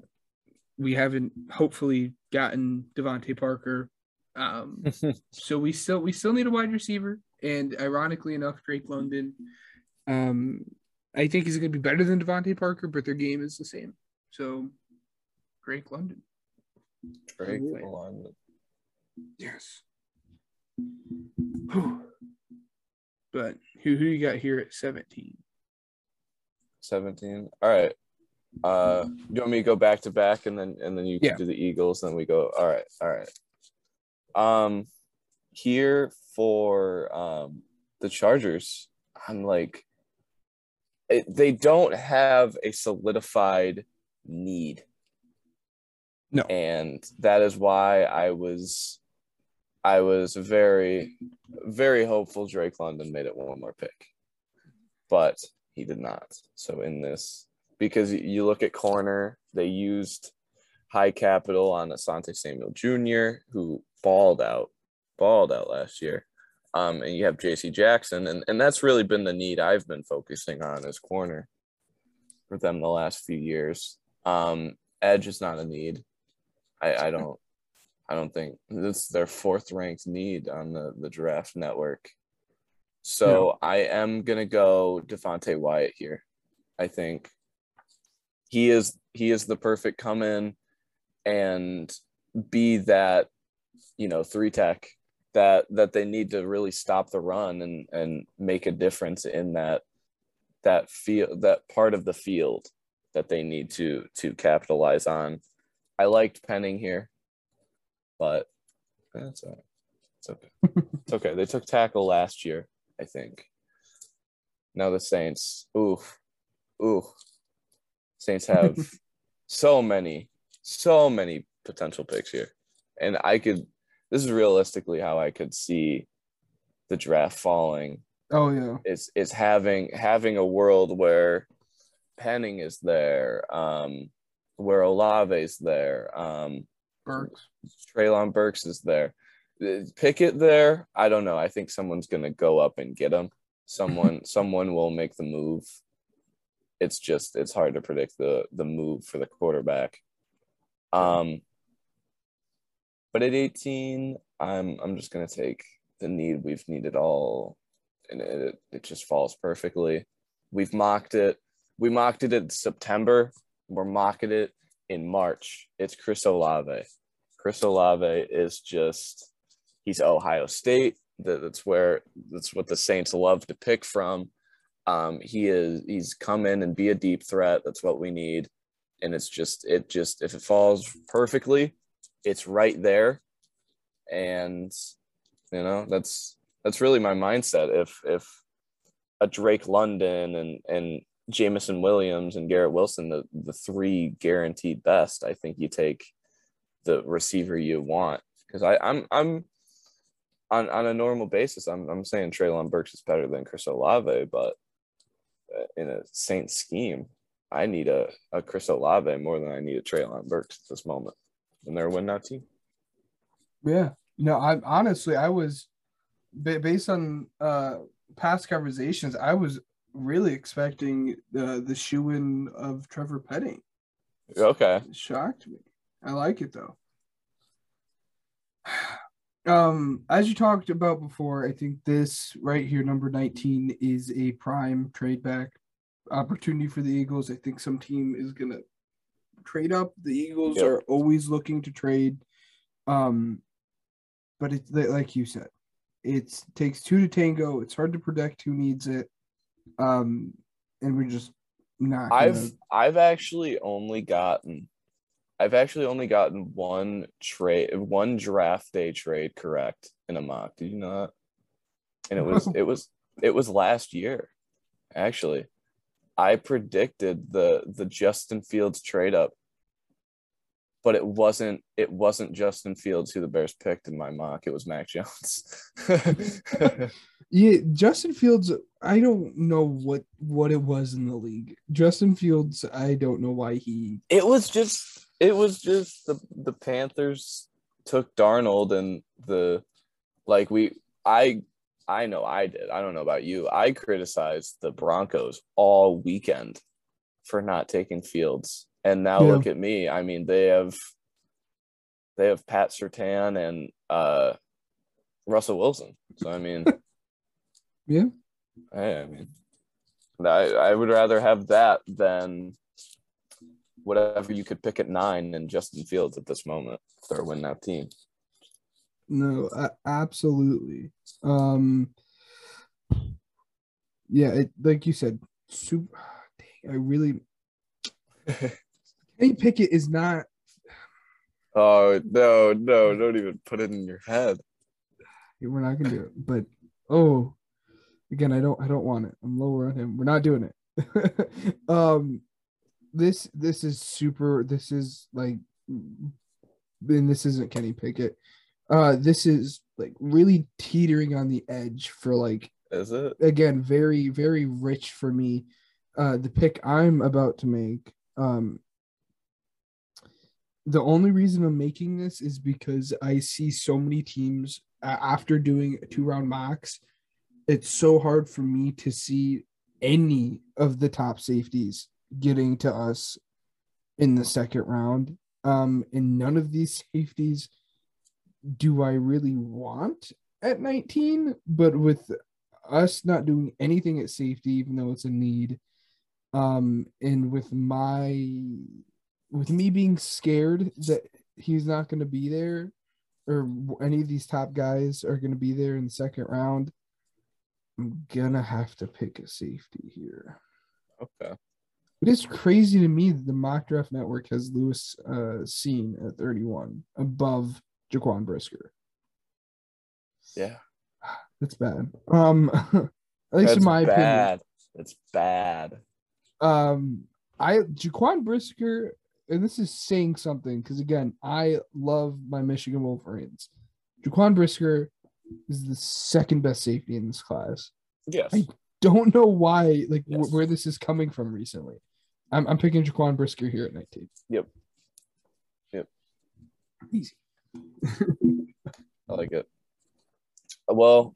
[SPEAKER 3] we haven't hopefully gotten DeVante Parker. Um, [laughs] so we still we still need a wide receiver, and ironically enough, Drake London. Um, I think he's going to be better than DeVante Parker, but their game is the same. So, Drake London.
[SPEAKER 4] Drake
[SPEAKER 3] Wait.
[SPEAKER 4] London.
[SPEAKER 3] Yes. Whew. But who who you got here at seventeen?
[SPEAKER 4] 17 all right. Uh you want me to go back to back and then and then you can
[SPEAKER 3] Yeah.
[SPEAKER 4] do the eagles then we go all right all right. Um here for um the chargers i'm like it, they don't have a solidified need.
[SPEAKER 3] No.
[SPEAKER 4] and that is why i was i was very very hopeful drake london made it one more pick. But he did not. So in this, because you look at corner, they used high capital on Asante Samuel Jr., who balled out, balled out last year. Um, and you have JC Jackson, and, and that's really been the need I've been focusing on as corner for them the last few years. Um, edge is not a need. I, I don't I don't think this is their fourth ranked need on the, the draft network. So I am gonna go Devonte Wyatt here. I think he is he is the perfect come in and be that you know three tech that that they need to really stop the run and and make a difference in that that feel that part of the field that they need to to capitalize on. I liked Penning here, but that's all right. It's okay. [laughs] it's okay. They took tackle last year, I think. Now the Saints. Oof. Oof. Saints have [laughs] so many, so many potential picks here. And I could this is realistically how I could see the draft falling.
[SPEAKER 3] Oh yeah.
[SPEAKER 4] It's it's having having a world where Penning is there, um, where Olave's there, um,
[SPEAKER 3] Burks.
[SPEAKER 4] Treylon Burks is there. Pickett there, I don't know. I think someone's gonna go up and get him. Someone [laughs] someone will make the move. It's just it's hard to predict the the move for the quarterback. Um but at 18, I'm I'm just gonna take the need we've needed all and it, it just falls perfectly. We've mocked it. We mocked it in September. We're mocking it in March. It's Chris Olave. Chris Olave is just he's Ohio State. That's where that's what the Saints love to pick from. Um, he is he's come in and be a deep threat. That's what we need. And it's just it just if it falls perfectly, it's right there. And you know, that's that's really my mindset. If if a Drake London and and Jameson Williams and Garrett Wilson, the the three guaranteed best, I think you take the receiver you want. Because I I'm I'm on on a normal basis, I'm I'm saying Treylon Burks is better than Chris Olave, but uh, in a Saint scheme, I need a, a Chris Olave more than I need a Treylon Burks at this moment. And they're a win now team.
[SPEAKER 3] Yeah. No, I honestly I was based on uh past conversations, I was really expecting the the shoe in of Trevor Penning.
[SPEAKER 4] Okay.
[SPEAKER 3] It shocked me. I like it though. Um, as you talked about before, I think this right here, number 19, is a prime trade back opportunity for the Eagles. I think some team is gonna trade up. The Eagles
[SPEAKER 4] Yep.
[SPEAKER 3] are always looking to trade. Um, but it's like you said, it takes two to tango. It's hard to predict who needs it. Um, and we're just not. Gonna,
[SPEAKER 4] I've I've actually only gotten I've actually only gotten one trade one draft day trade correct in a mock. Did you know that? And it was [laughs] it was it was last year, actually. I predicted the the Justin Fields trade up, but it wasn't it wasn't Justin Fields who the Bears picked in my mock. It was Mac Jones. [laughs]
[SPEAKER 3] Yeah, Justin Fields. I don't know what what it was in the league. Justin Fields. I don't know why he.
[SPEAKER 4] it was just it was just the the Panthers took Darnold and the like we I I know I did. I don't know about you. I criticized the Broncos all weekend for not taking Fields. And now
[SPEAKER 3] Yeah.
[SPEAKER 4] look at me. I mean, they have they have Pat Surtain and uh Russell Wilson. So I mean, [laughs]
[SPEAKER 3] Yeah.
[SPEAKER 4] Hey, I mean, I I would rather have that than whatever you could pick at nine and Justin Fields at this moment a win now team.
[SPEAKER 3] No, absolutely. Um. Yeah, it, like you said, super. [sighs] Dang, I really. [laughs] Kenny Pickett is not.
[SPEAKER 4] Oh no, no, don't even put it in your head.
[SPEAKER 3] We're not gonna do it. But oh, again, I don't. I don't want it. I'm lower on him. We're not doing it. [laughs] um, this this is super. This is like, and this isn't Kenny Pickett. Uh, this is like really teetering on the edge for like
[SPEAKER 4] Is it?
[SPEAKER 3] again very very rich for me uh the pick i'm about to make um the only reason i'm making this is because i see so many teams uh, after doing two round mocks it's so hard for me to see any of the top safeties getting to us in the second round um and none of these safeties do i really want at 19 but with us not doing anything at safety, even though it's a need. Um, and with my with me being scared that he's not going to be there, or any of these top guys are going to be there in the second round, I'm gonna have to pick a safety here.
[SPEAKER 4] Okay.
[SPEAKER 3] It is crazy to me that the mock draft network has Lewis uh Cine at 31 above Jaquan Brisker.
[SPEAKER 4] Yeah. [sighs]
[SPEAKER 3] That's bad. Um [laughs] at least
[SPEAKER 4] That's
[SPEAKER 3] in my opinion.
[SPEAKER 4] That's bad. It's bad.
[SPEAKER 3] Um I Jaquan Brisker, and this is saying something because again, I love my Michigan Wolverines. Jaquan Brisker is the second best safety in this class.
[SPEAKER 4] Yes.
[SPEAKER 3] I- Don't know why, like wh-
[SPEAKER 4] Yes.
[SPEAKER 3] where this is coming from recently. I'm, I'm picking Jaquan Brisker here at 19.
[SPEAKER 4] Yep. Yep.
[SPEAKER 3] Easy. [laughs]
[SPEAKER 4] I like it. Well,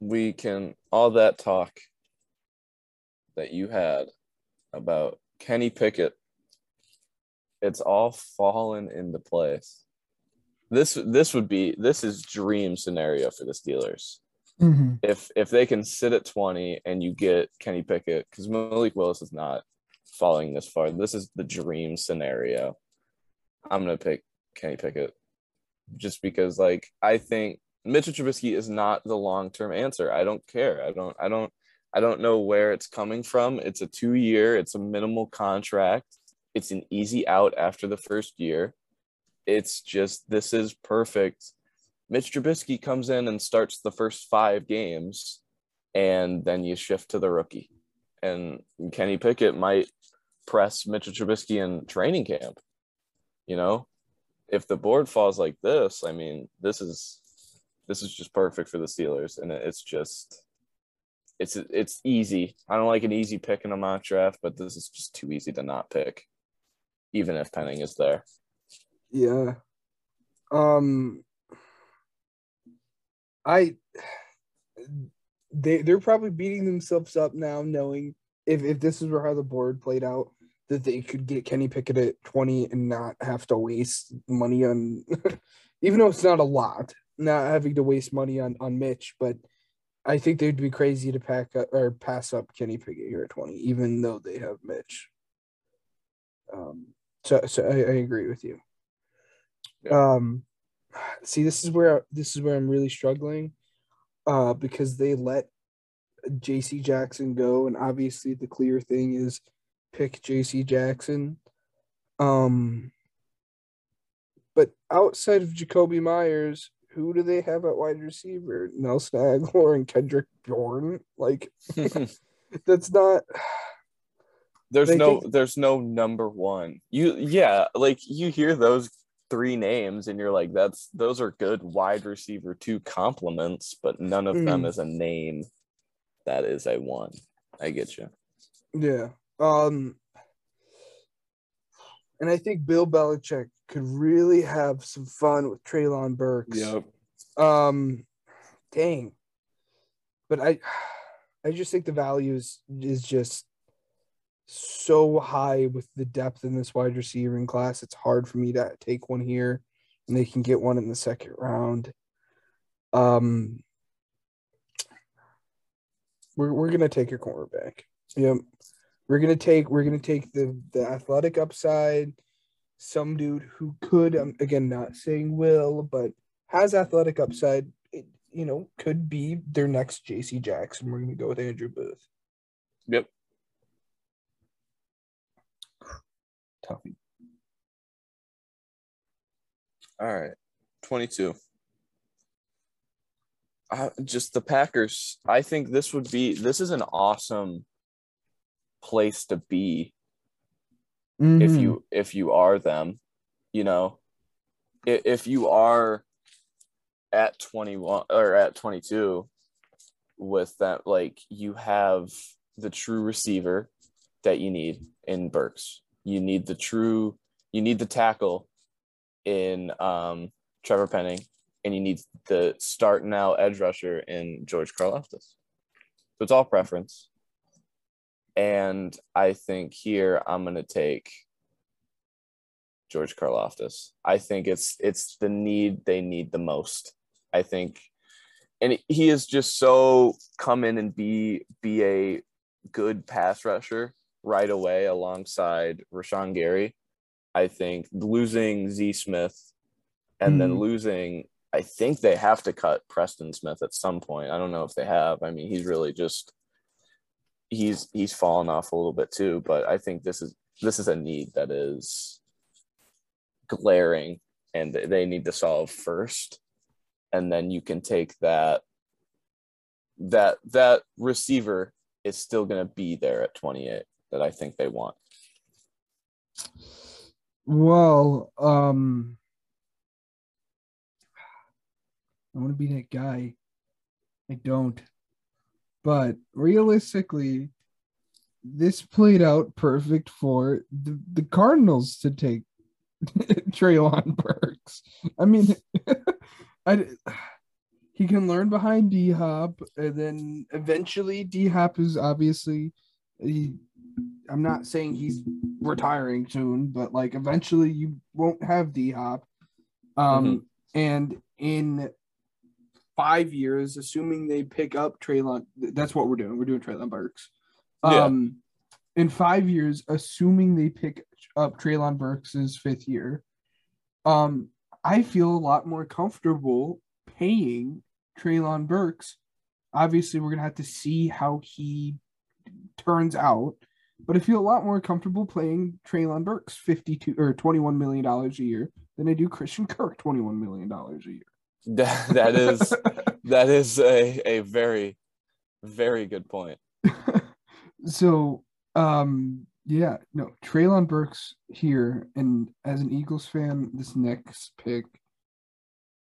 [SPEAKER 4] we can all that talk that you had about Kenny Pickett. It's all fallen into place. This this would be this is dream scenario for the Steelers.
[SPEAKER 3] Mhm.
[SPEAKER 4] If if they can sit at 20 and you get Kenny Pickett, because Malik Willis is not falling this far. This is the dream scenario. I'm gonna pick Kenny Pickett just because like I think Mitchell Trubisky is not the long-term answer. I don't care. I don't I don't I don't know where it's coming from. It's a 2-year, it's a minimal contract. It's an easy out after the first year. It's just this is perfect. Mitch Trubisky comes in and starts the first 5 games and then you shift to the rookie. And Kenny Pickett might press Mitchell Trubisky in training camp. You know, if the board falls like this, I mean, this is this is just perfect for the Steelers, and it's just it's it's easy. I don't like an easy pick in a mock draft, but this is just too easy to not pick, even if Penning is there.
[SPEAKER 3] Yeah. Um I they they're probably beating themselves up now knowing if if this is where how the board played out that they could get Kenny Pickett at 20 and not have to waste money on [laughs] even though it's not a lot, not having to waste money on on Mitch, but I think they'd be crazy to pack up, or pass up Kenny Pickett here at 20 even though they have Mitch. Um so so I, I agree with you. Um, see, this is where this is where I'm really struggling, uh, because they let J.C. Jackson go, and obviously the clear thing is pick J.C. Jackson. Um, but outside of Jakobi Meyers, who do they have at wide receiver? Nelson Agholor and Kendrick Bourne. Like [laughs] that's not.
[SPEAKER 4] there's no
[SPEAKER 3] think-
[SPEAKER 4] there's no number one. You yeah, like you hear those three names and you're like, that's those are good wide receiver two compliments, but none of them
[SPEAKER 3] Mm.
[SPEAKER 4] is a name that is a one. I get you.
[SPEAKER 3] Yeah. Um and I think Bill Belichick could really have some fun with Treylon Burks. Yep. Um dang. But I I just think the value is is just so high with the depth in this wide receiving class. It's hard for me to take one here and they can get one in the second round. Um we're we're gonna take a cornerback. Yep. We're gonna take we're gonna take the the athletic upside, some dude who could um, again not saying will, but has athletic upside. It, you know, could be their next J.C. Jackson. We're gonna go with Andrew Booth.
[SPEAKER 4] Yep.
[SPEAKER 3] Toughy.
[SPEAKER 4] All right. 22. Uh, just the Packers. I think this would be this is an awesome place to be if
[SPEAKER 3] Mhm.
[SPEAKER 4] you if you are them you know? If, if you are at 21 or at 22 with that like you have the true receiver that you need in Burks. You need the true you need the tackle in um Trevor Penning and you need the start now edge rusher in George Karlaftis so it's all preference and I think here I'm going to take George Karlaftis. I think it's it's the need they need the most. I think, and he is just so come in and be be a good pass rusher right away alongside Rashan Gary. I think losing Z Smith and then
[SPEAKER 3] Mhm.
[SPEAKER 4] losing, I think they have to cut Preston Smith at some point. I don't know if they have. I mean, he's really just he's he's fallen off a little bit too. But I think this is this is a need that is glaring and they need to solve first, and then you can take that that that receiver is still going to be there at 28 that I think they want.
[SPEAKER 3] Well, um, I want to be that guy. I don't. But realistically, this played out perfect for the, the Cardinals to take [laughs] Treylon Burks. I mean, [laughs] I [sighs] he can learn behind D Hop, and then eventually D Hop is obviously he. I'm not saying he's retiring soon, but like eventually you won't have D Hop. Um, mm-hmm. and in five years, assuming they pick up Treylon, that's what we're doing. We're doing Treylon Burks. Um, yeah. in five years, assuming they pick up Treylon Burks's fifth year, um, I feel a lot more comfortable paying Treylon Burks. Obviously, we're gonna have to see how he turns out, but I feel a lot more comfortable playing Treylon Burks fifty-two or twenty-one million dollars a year than I do Christian Kirk twenty-one million dollars a year.
[SPEAKER 4] That, that is that is a, a very very good point. [laughs]
[SPEAKER 3] so um yeah, no, Treylon Burks here, and as an Eagles fan, this next pick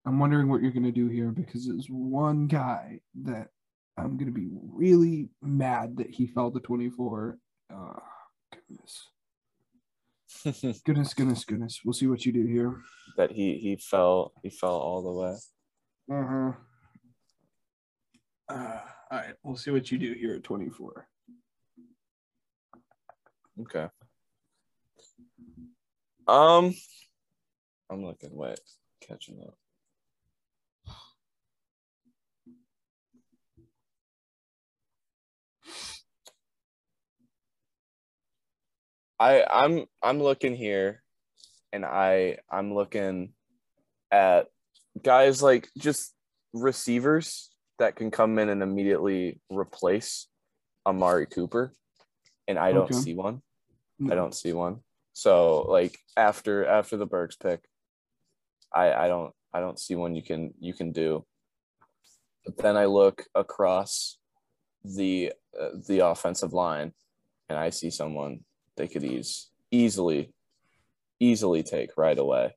[SPEAKER 3] I'm wondering what you're going to do here because there's one guy that I'm going to be really mad that he fell to 24. Oh, goodness. [laughs] goodness, goodness, goodness. We'll see what you do here.
[SPEAKER 4] That he he fell he fell all the way.
[SPEAKER 3] Uh-huh. Uh, all right, we'll see what you do here at 24.
[SPEAKER 4] Okay. Um I'm looking wait, catching up. I I'm I'm looking here and I I'm looking at guys like just receivers that can come in and immediately replace Amari Cooper and I don't okay. see one. I don't see one. So like after after the Burks pick I I don't I don't see one you can you can do. But then I look across the uh, the offensive line and I see someone they could ease easily easily take right away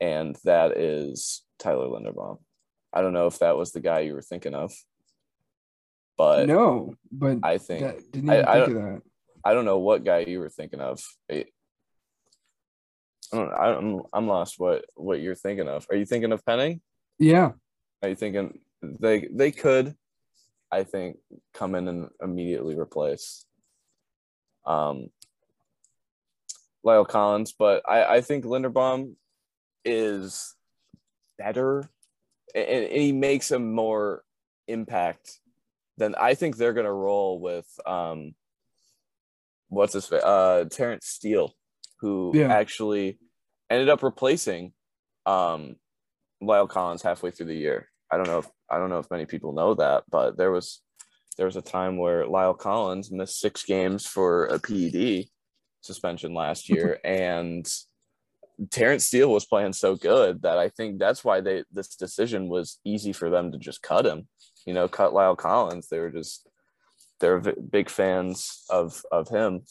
[SPEAKER 4] and that is tyler linderbaum i don't know if that was the guy you were thinking of but
[SPEAKER 3] no but
[SPEAKER 4] i think that, didn't even I, think I, of that i don't know what guy you were thinking of I, don't I'm I'm lost what what you're thinking of. Are you thinking of Penning?
[SPEAKER 3] Yeah.
[SPEAKER 4] Are you thinking they they could I think come in and immediately replace um, La'el Collins, but I, I think Linderbaum is better and, and he makes a more impact than I think they're going to roll with um, what's his face? Uh, Terence Steele, who yeah. actually ended up replacing um, La'el Collins halfway through the year. I don't know if I don't know if many people know that, but there was there was a time where La'el Collins missed six games for a PED suspension last year, [laughs] and Terence Steele was playing so good that I think that's why they this decision was easy for them to just cut him. You know, cut La'el Collins. They were just they're big fans of of him,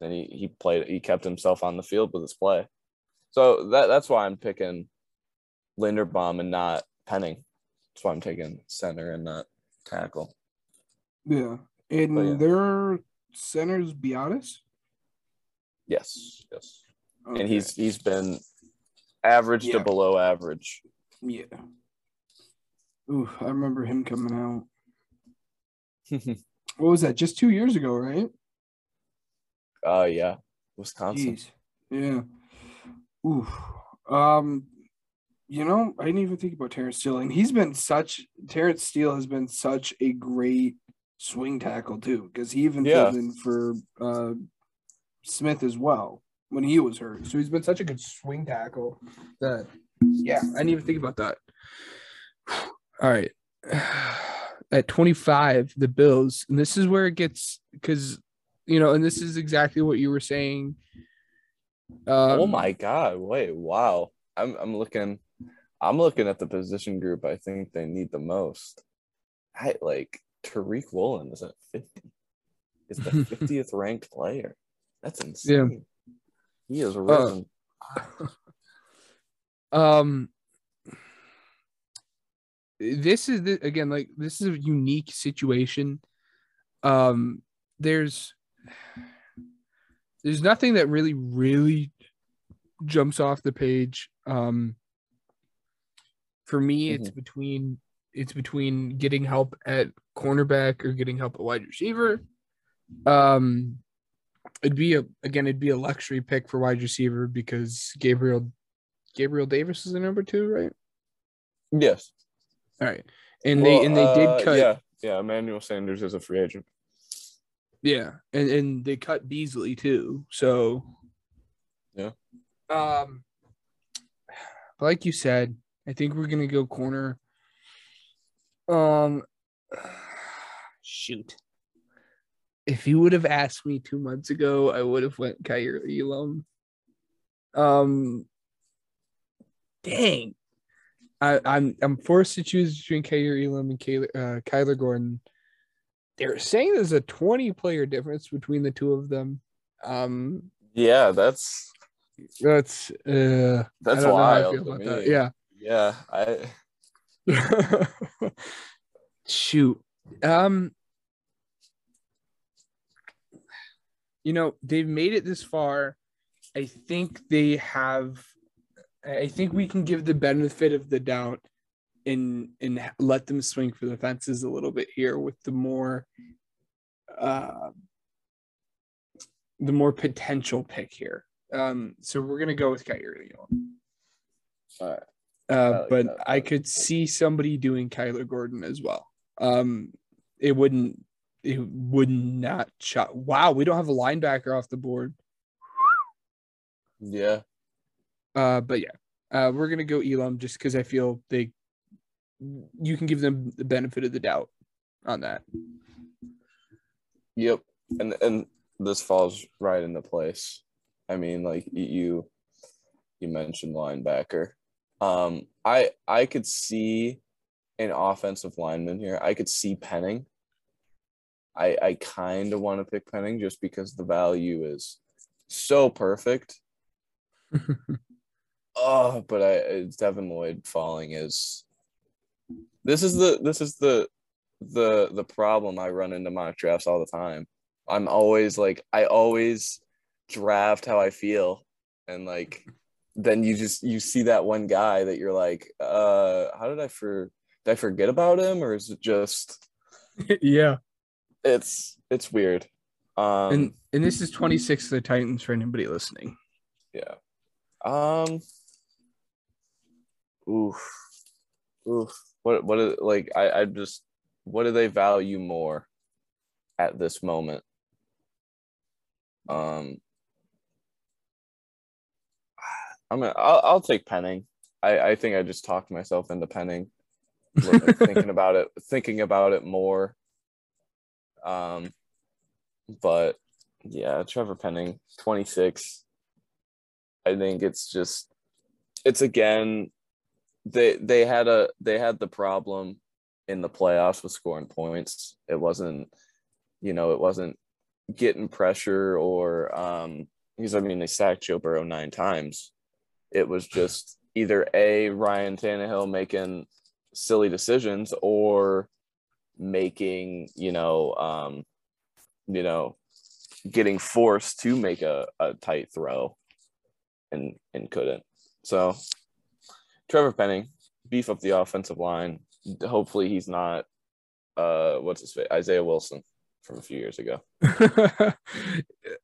[SPEAKER 4] and he he played he kept himself on the field with his play. So that that's why I'm picking Linderbaum and not Penning. That's why I'm taking center and not tackle.
[SPEAKER 3] Yeah. And yeah. their center's Biadasz?
[SPEAKER 4] Yes, yes. Okay. And he's he's been average yeah. to below average.
[SPEAKER 3] Yeah. Ooh, I remember him coming out. [laughs] what was that? Just two years ago, right?
[SPEAKER 4] Uh yeah. Wisconsin. Jeez.
[SPEAKER 3] Yeah. Ooh. Um you know, I didn't even think about Terence Steele, and he's been such Terence Steele has been such a great swing tackle too, because he even yeah. filled in for uh, Smith as well when he was hurt. So he's been such a good swing tackle that yeah, I didn't even think about that. [sighs] All right. [sighs] at 25, the Bills, and this is where it gets because you know, and this is exactly what you were saying. Um,
[SPEAKER 4] oh my god! Wait, wow. I'm I'm looking, I'm looking at the position group. I think they need the most. I like Tariq Woolen is at 50. Is the [laughs] 50th ranked player. That's insane. He is risen. [laughs]
[SPEAKER 3] um this is the, again like this is a unique situation um there's there's nothing that really really jumps off the page um for me it's
[SPEAKER 4] Mhm.
[SPEAKER 3] between it's between getting help at cornerback or getting help at wide receiver um it'd be a again it'd be a luxury pick for wide receiver because gabriel gabriel davis is the number two right
[SPEAKER 4] yes.
[SPEAKER 3] all right and they and they
[SPEAKER 4] Well,
[SPEAKER 3] did
[SPEAKER 4] uh,
[SPEAKER 3] cut
[SPEAKER 4] Yeah, yeah. Emmanuel Sanders is a free agent.
[SPEAKER 3] Yeah, and and they cut Beasley too. So
[SPEAKER 4] Yeah.
[SPEAKER 3] Um like you said, I think we're gonna go corner. Um [sighs] shoot. If you would have asked me two months ago, I would have went Kaiir Elam. Um dang. I, I'm I'm forced to choose between Kaiir Elam and Kyler, uh, Kyler Gordon they're saying there's a 20 player difference between the two of them. Um,
[SPEAKER 4] Yeah, that's
[SPEAKER 3] that's uh,
[SPEAKER 4] that's
[SPEAKER 3] I don't know how I
[SPEAKER 4] wild.
[SPEAKER 3] feel
[SPEAKER 4] to
[SPEAKER 3] about that. Yeah.
[SPEAKER 4] yeah. I [laughs]
[SPEAKER 3] Shoot. Um, you know, they've made it this far. I think they have. I think we can give the benefit of the doubt and and let them swing for the fences a little bit here with the more uh the more potential pick here. Um so we're gonna go with Kaiir
[SPEAKER 4] all right.
[SPEAKER 3] Uh but. I could see somebody doing Kyler Gordon as well. Um it wouldn't it would not shot. Wow, we don't have a linebacker off the board.
[SPEAKER 4] Yeah.
[SPEAKER 3] Uh, but yeah, uh, we're gonna go Elam just because I feel they, you can give them the benefit of the doubt on that.
[SPEAKER 4] Yep. And and this falls right into place. I mean, like you you mentioned linebacker. Um I I could see an offensive lineman here. I could see Penning. I I kind of want to pick Penning just because the value is so perfect. [laughs] Oh, but I it's Devin Lloyd falling is this is the this is the the the problem I run into mock drafts all the time. I'm always like I always draft how I feel and like then you just you see that one guy that you're like uh how did I for did I forget about him or is it just [laughs]
[SPEAKER 3] yeah,
[SPEAKER 4] it's it's weird. Um
[SPEAKER 3] and and this is 26 the Titans for anybody listening.
[SPEAKER 4] Yeah. Um. Oof. Oof. What? What? Is, like I. I just. What do they value more at this moment? Um. I'm gonna. I'll, I'll take Penning. I. I think I just talked myself into Penning. Thinking [laughs] about it. Thinking about it more. Um. But yeah, Trevor Penning, 26. I think it's just it's again they they had a they had the problem in the playoffs with scoring points. It wasn't you know, it wasn't getting pressure or um because I mean they sacked Joe Burrow nine times. It was just either A Ryan Tannehill making silly decisions or making, you know, um you know, getting forced to make a, a tight throw and and couldn't. So Trevor Penning, beef up the offensive line. Hopefully he's not uh what's his face? Isaiah Wilson from a few years ago. [laughs]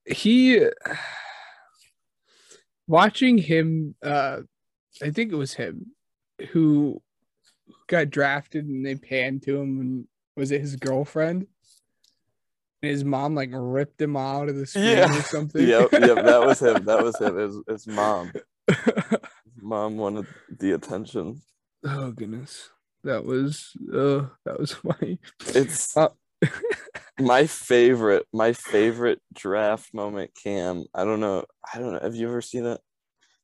[SPEAKER 3] he watching him uh I think it was him who got drafted and they panned to him and was it his girlfriend? And his mom like ripped him out of the screen
[SPEAKER 4] Yeah.
[SPEAKER 3] or something.
[SPEAKER 4] Yep, yep, that was him. That was him. His, his mom. [laughs] His mom wanted the attention.
[SPEAKER 3] oh goodness. That was uh that was [laughs] funny.
[SPEAKER 4] It's
[SPEAKER 3] Uh,
[SPEAKER 4] my favorite, my favorite draft moment, Cam. I don't know. I don't know. Have you ever seen it?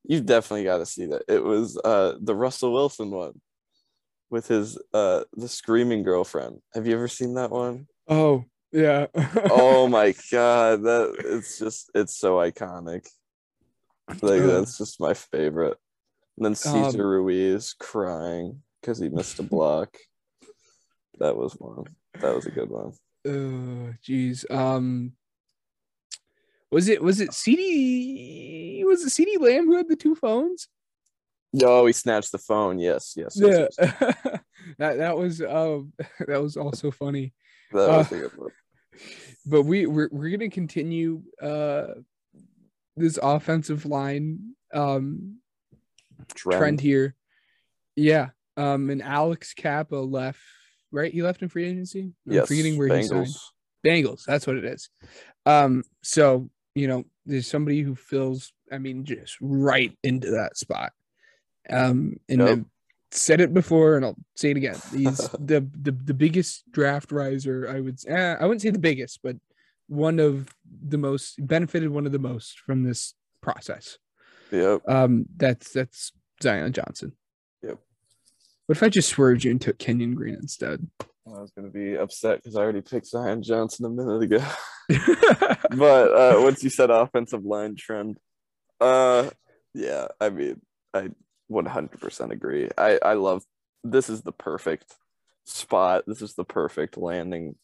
[SPEAKER 4] You've definitely got to see that. It was uh the Russell Wilson one with his uh the screaming girlfriend. Have you ever seen that one?
[SPEAKER 3] oh yeah.
[SPEAKER 4] Oh my [laughs] god, that it's just it's so iconic. Like that's just my favorite. And then Cesar
[SPEAKER 3] Um,
[SPEAKER 4] Ruiz crying because he missed a [laughs] block. That was one. That was a good one.
[SPEAKER 3] Oh, jeez. Um, was it was it CD? Was it CeeDee Lamb who had the two phones?
[SPEAKER 4] Oh, he snatched the phone. Yes, yes. yes,
[SPEAKER 3] Yeah,
[SPEAKER 4] yes. [laughs]
[SPEAKER 3] that that was um [laughs] that was also funny.
[SPEAKER 4] That was
[SPEAKER 3] Uh,
[SPEAKER 4] a good one. [laughs]
[SPEAKER 3] But we we're we're gonna continue uh this offensive line um trend,
[SPEAKER 4] Trend.
[SPEAKER 3] here. Yeah. Um, and Alex Cappa left. Right, he left in free agency. I'm
[SPEAKER 4] Yes,
[SPEAKER 3] forgetting where he signed.
[SPEAKER 4] Bengals.
[SPEAKER 3] Bengals. That's what it is. Um, so you know, there's somebody who fills, I mean, just right into that spot. Um, and
[SPEAKER 4] Yep.
[SPEAKER 3] I've said it before, and I'll say it again. [laughs] He's the, the the biggest draft riser. I would, eh, I wouldn't say the biggest, but one of the most benefited, one of the most from this process.
[SPEAKER 4] Yep.
[SPEAKER 3] Um, that's that's Zion Johnson.
[SPEAKER 4] Yep.
[SPEAKER 3] What if I just swerved you and took Kenyon Green instead?
[SPEAKER 4] I was gonna be upset because I already picked Zion Johnson a minute ago. [laughs] [laughs] but uh once you said offensive line trend, uh yeah, I mean I 100% agree. I I love this is the perfect spot. This is the perfect landing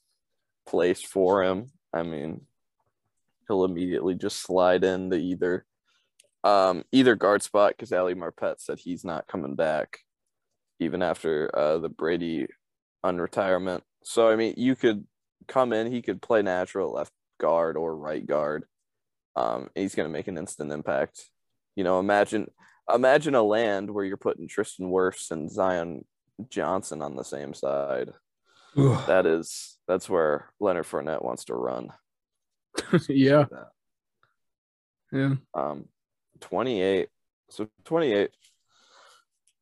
[SPEAKER 4] place for him. I mean, he'll immediately just slide into either um either guard spot because Ali Marpet said he's not coming back even after uh the Brady unretirement. So I mean, you could come in, he could play natural left guard or right guard. Um, he's going to make an instant impact. You know, imagine imagine a land where you're putting Tristan Wirfs and Zion Johnson on the same side. That is that's where Leonard Fournette wants to run. [laughs]
[SPEAKER 3] yeah, yeah.
[SPEAKER 4] Um, 28. So 28.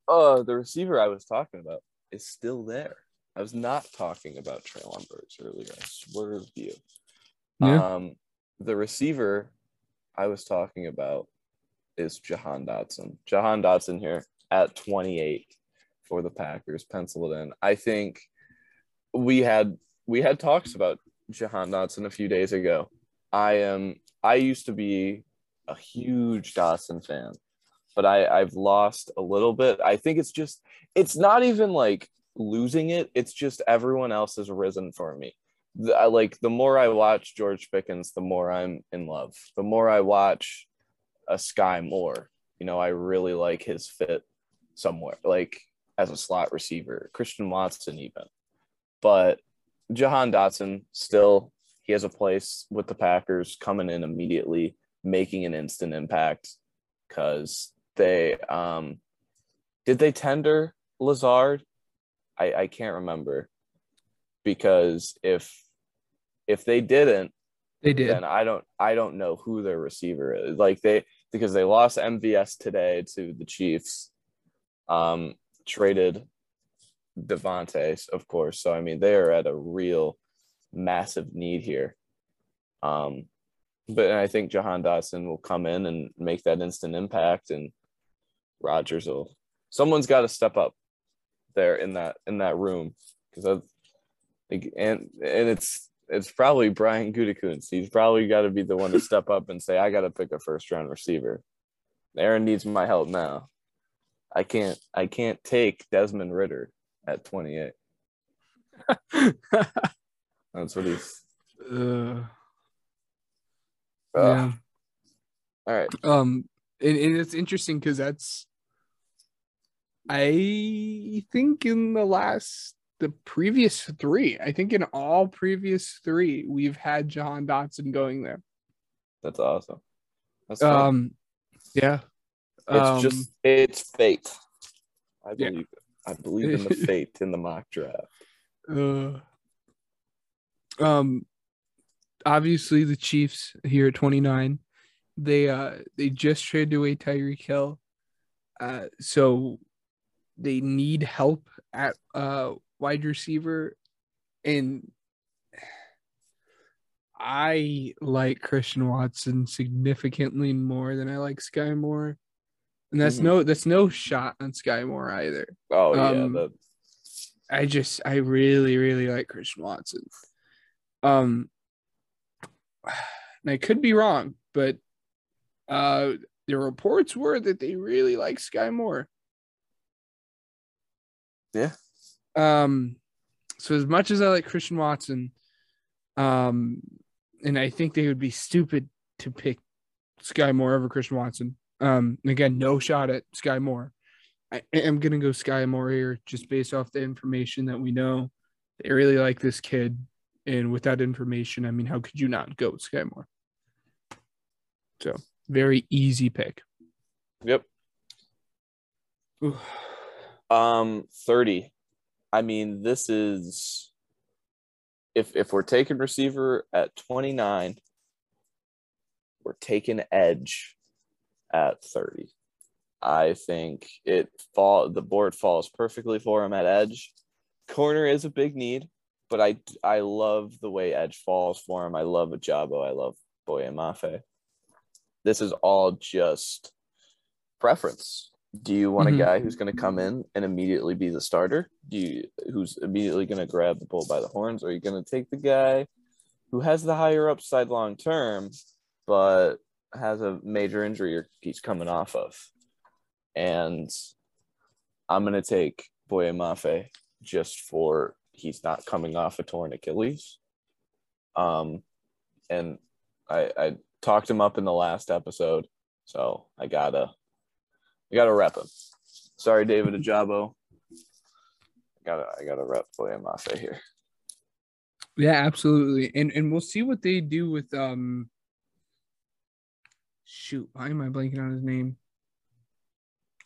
[SPEAKER 4] Uh, the receiver I was talking about is still there. I was not talking about Treylon Burks earlier. I swerved you.
[SPEAKER 3] Yeah.
[SPEAKER 4] Um, the receiver I was talking about is Jahan Dotson. Jahan Dotson here at 28 for the Packers, pencil it in. I think we had we had talks about Jahan Dotson a few days ago. I am I used to be a huge Dotson fan, but I I've lost a little bit. I think it's just it's not even like losing it. It's just everyone else has risen for me. The, I like the more I watch George Pickens, the more I'm in love. The more I watch a Skyy Moore, you know, I really like his fit somewhere, like as a slot receiver, Christian Watson even. But Jahan Dotson still he has a place with the Packers coming in immediately, making an instant impact because they um did they tender Lazard? I, I can't remember because if if they didn't,
[SPEAKER 3] They did.
[SPEAKER 4] then I don't I don't know who their receiver is. Like they because they lost MVS today to the Chiefs, um, traded Davante, of course. So I mean they are at a real massive need here. Um, but I think Jahan Dotson will come in and make that instant impact, and Rodgers will. Someone's got to step up there in that in that room because and and it's it's probably Brian Gutekunst. He's probably got to be the one to step up and say, "I got to pick a first round receiver." Aaron needs my help now. I can't I can't take Desmond Ridder at 28. [laughs] That's what he's.
[SPEAKER 3] Uh,
[SPEAKER 4] Ugh.
[SPEAKER 3] yeah.
[SPEAKER 4] All right.
[SPEAKER 3] Um, and, and it's interesting because that's, I think in the last, the previous three, I think in all previous three, we've had John Dotson going there.
[SPEAKER 4] That's awesome. That's fun.
[SPEAKER 3] Um, yeah.
[SPEAKER 4] it's
[SPEAKER 3] Um,
[SPEAKER 4] just it's fate. I believe it. I believe in the [laughs] fate in the mock draft.
[SPEAKER 3] Uh, um, obviously the Chiefs here at 29, they uh they just traded away Tyreek Hill, uh, so they need help at uh wide receiver, and I like Christian Watson significantly more than I like Skyy Moore. And that's
[SPEAKER 4] Mhm.
[SPEAKER 3] no that's no shot on Skyy Moore either.
[SPEAKER 4] Oh
[SPEAKER 3] Um,
[SPEAKER 4] yeah,
[SPEAKER 3] I just I really really like Christian Watson. Um, and I could be wrong, but uh, the reports were that they really like Skyy Moore.
[SPEAKER 4] Yeah.
[SPEAKER 3] Um, so as much as I like Christian Watson, um, and I think they would be stupid to pick Skyy Moore over Christian Watson. Um, again, no shot at Skyy Moore. I am gonna go Skyy Moore here just based off the information that we know. They really like this kid, and with that information, I mean, how could you not go with Skyy Moore? So very easy pick.
[SPEAKER 4] yep.
[SPEAKER 3] Ooh.
[SPEAKER 4] Um, 30. I mean, this is if if we're taking receiver at 29, we're taking edge at 30. I think it fall the board falls perfectly for him at edge. Corner is a big need, but I I love the way edge falls for him. I love Ojabo. I love Boye Mafe. This is all just preference. Do you want
[SPEAKER 3] Mhm.
[SPEAKER 4] a guy who's going to come in and immediately be the starter? Do you who's immediately going to grab the bull by the horns? Or are you going to take the guy who has the higher upside long term, but has a major injury or he's coming off of? And I'm going to take Boye Mafe just for he's not coming off a torn Achilles. Um, and I, I talked him up in the last episode, so I gotta I gotta rep him. Sorry, David Ojabo. I gotta I gotta rep Boye Mafe here.
[SPEAKER 3] Yeah, absolutely. And and we'll see what they do with um shoot, why am I blanking on his name?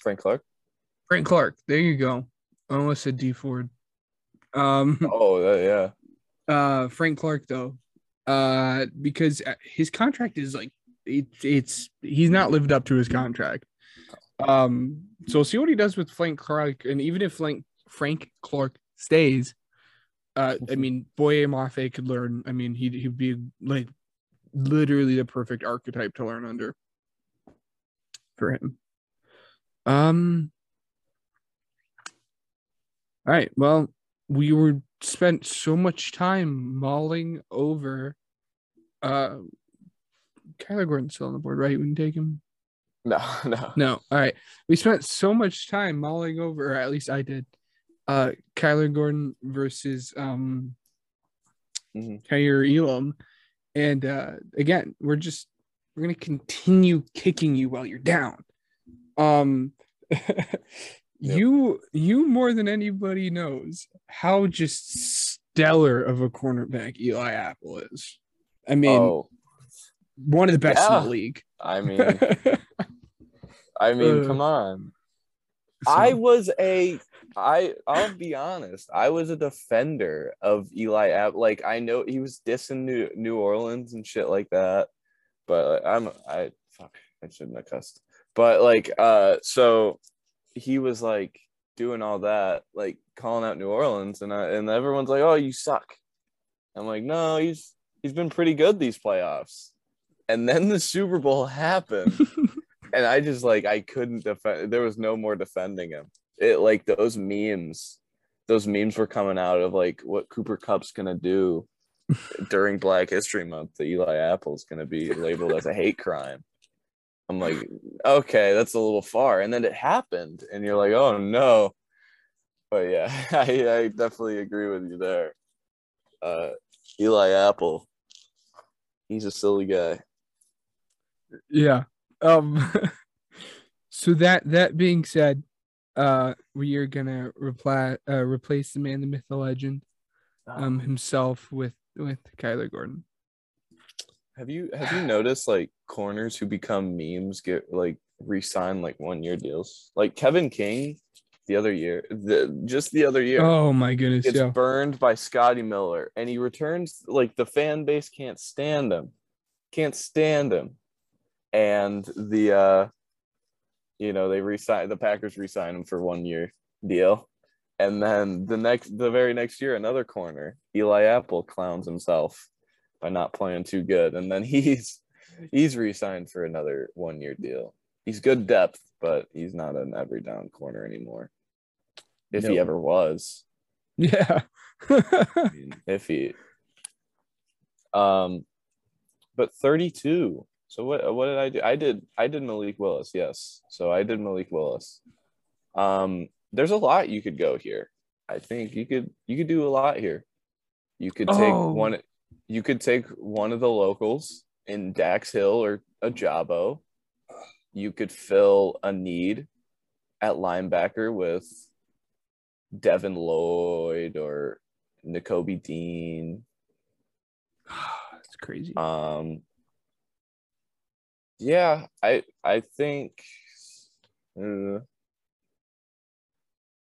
[SPEAKER 4] Frank Clark.
[SPEAKER 3] Frank Clark. There you go. I almost said Dee Ford. Um [laughs]
[SPEAKER 4] Oh that, yeah.
[SPEAKER 3] uh Frank Clark though. Uh because his contract is like it, it's he's not lived up to his contract. Um so we'll see what he does with Frank Clark and even if Frank Frank Clark stays uh I [laughs] mean Boye Mafe could learn. I mean he'd he'd be like literally the perfect archetype to learn under for him. Um all right, well, we were spent so much time mulling over uh Kyler Gordon's still on the board, right? We can take him. [laughs]
[SPEAKER 4] No, no.
[SPEAKER 3] No. All right. We spent so much time mulling over, or at least I did, uh Kyler Gordon versus um
[SPEAKER 4] Mhm.
[SPEAKER 3] Kaiir Elam. And uh again, we're just we're gonna continue kicking you while you're down. Um [laughs] you you more than anybody knows how just stellar of a cornerback Eli Apple is. I mean,
[SPEAKER 4] oh,
[SPEAKER 3] one of the best in the league.
[SPEAKER 4] I [laughs] mean I mean,
[SPEAKER 3] Uh,
[SPEAKER 4] come on.
[SPEAKER 3] So-
[SPEAKER 4] I was a I I'll be honest. I was a defender of Eli App. Like I know he was dissing New New Orleans and shit like that, but I'm I fuck I shouldn't have cussed. But like uh so he was like doing all that, like calling out New Orleans, and I, and everyone's like, "Oh, you suck." I'm like, "No, he's he's been pretty good these playoffs." And then the Super Bowl happened [laughs] and I just like I couldn't defend. There was no more defending him. It like those memes, those memes were coming out of like what Cooper Kupp's gonna do [laughs] during Black History Month. The Eli Apple is gonna be labeled as a hate crime. I'm like, okay, that's a little far. And then it happened, and you're like, oh no. But yeah, [laughs] I, I definitely agree with you there. Uh, Eli Apple, he's a silly guy.
[SPEAKER 3] yeah. Um [laughs] so that that being said, uh we are gonna reply uh replace the man, the myth, the legend, um himself with with Kyler Gordon.
[SPEAKER 4] Have you have you noticed like corners who become memes get like re-sign like one year deals? Like Kevin King the other year, the just the other year.
[SPEAKER 3] Oh my goodness,
[SPEAKER 4] gets
[SPEAKER 3] yeah.
[SPEAKER 4] burned by Scotty Miller and he returns like the fan base can't stand him. Can't stand him. And the uh you know, they resign the Packers resign him for one year deal. And then the next, the very next year, another corner, Eli Apple clowns himself by not playing too good, and then [laughs] he's he's re-signed for another one-year deal. He's good depth, but he's not an every down corner anymore. If he ever was,
[SPEAKER 3] Yeah. [laughs]
[SPEAKER 4] I mean, if he, um, but 32. So what what did I do? I did I did Malik Willis, yes. So I did Malik Willis. Um, there's a lot you could go here. I think you could you could do a lot here. You could take
[SPEAKER 3] Oh.
[SPEAKER 4] one you could take one of the locals in Dax Hill or Ojabo. You could fill a need at linebacker with Devin Lloyd or Nakobe Dean. [sighs]
[SPEAKER 3] That's crazy.
[SPEAKER 4] Um, yeah, I I think uh,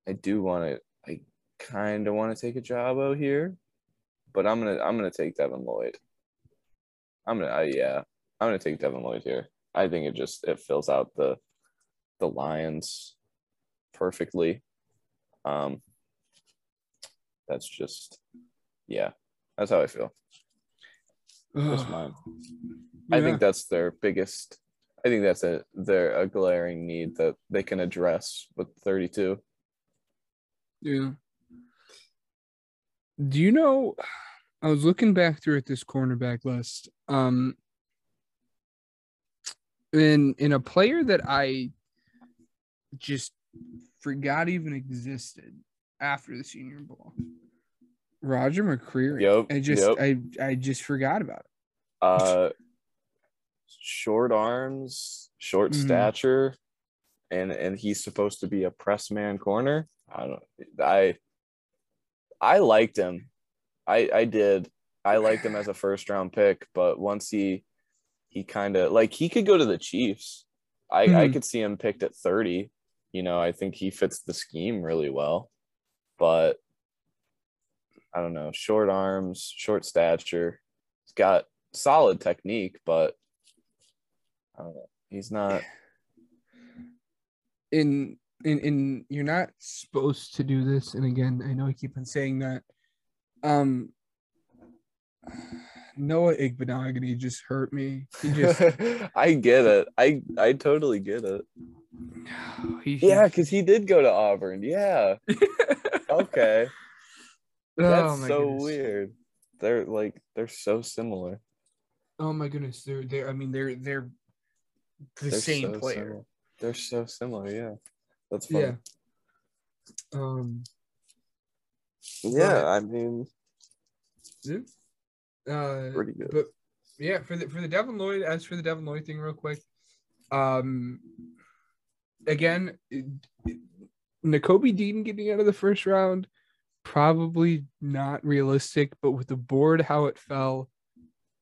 [SPEAKER 4] I do want to. I kind of want to take Ojabo here, but I'm gonna I'm gonna take Devin Lloyd. I'm gonna uh, yeah I'm gonna take Devin Lloyd here. I think it just it fills out the the Lions perfectly. Um, that's just yeah, that's how I feel. Just
[SPEAKER 3] Ugh.
[SPEAKER 4] Mine. I think that's their biggest. I think that's a their a glaring need that they can address with 32.
[SPEAKER 3] Yeah. Do you know? I was looking back through at this cornerback list. Um, in in a player that I just forgot even existed after the Senior Bowl, Roger McCreary.
[SPEAKER 4] Yep,
[SPEAKER 3] I just
[SPEAKER 4] yep.
[SPEAKER 3] I I just forgot about it.
[SPEAKER 4] Uh, short arms, short
[SPEAKER 3] Mhm.
[SPEAKER 4] stature, and and he's supposed to be a press man corner. I don't. I I liked him. I I did. I liked him as a first round pick, but once he he kind of like he could go to the Chiefs. I I
[SPEAKER 3] Mhm.
[SPEAKER 4] could see him picked at 30. You know, I think he fits the scheme really well. But I don't know, short arms, short stature. He's got solid technique, but I don't know. He's not [sighs]
[SPEAKER 3] in in in you're not supposed to do this and again i know i keep on saying that um [sighs] noah igbinoghene just hurt me he just [laughs]
[SPEAKER 4] I get it. I I totally get it. [sighs]
[SPEAKER 3] he,
[SPEAKER 4] Yeah, because he did go to Auburn. Yeah. [laughs] Okay. That's
[SPEAKER 3] oh
[SPEAKER 4] so
[SPEAKER 3] goodness.
[SPEAKER 4] weird. They're like they're so similar.
[SPEAKER 3] oh my goodness they're they're i mean they're they're the
[SPEAKER 4] They're
[SPEAKER 3] same
[SPEAKER 4] so
[SPEAKER 3] player
[SPEAKER 4] similar. They're so similar. Yeah. That's funny.
[SPEAKER 3] yeah um
[SPEAKER 4] Yeah. I mean,
[SPEAKER 3] uh
[SPEAKER 4] pretty good.
[SPEAKER 3] But yeah, for the for the Devin Lloyd, as for the Devin Lloyd thing, real quick, um, again, it- it- Nakobe Dean getting out of the first round, probably not realistic. But with the board how it fell,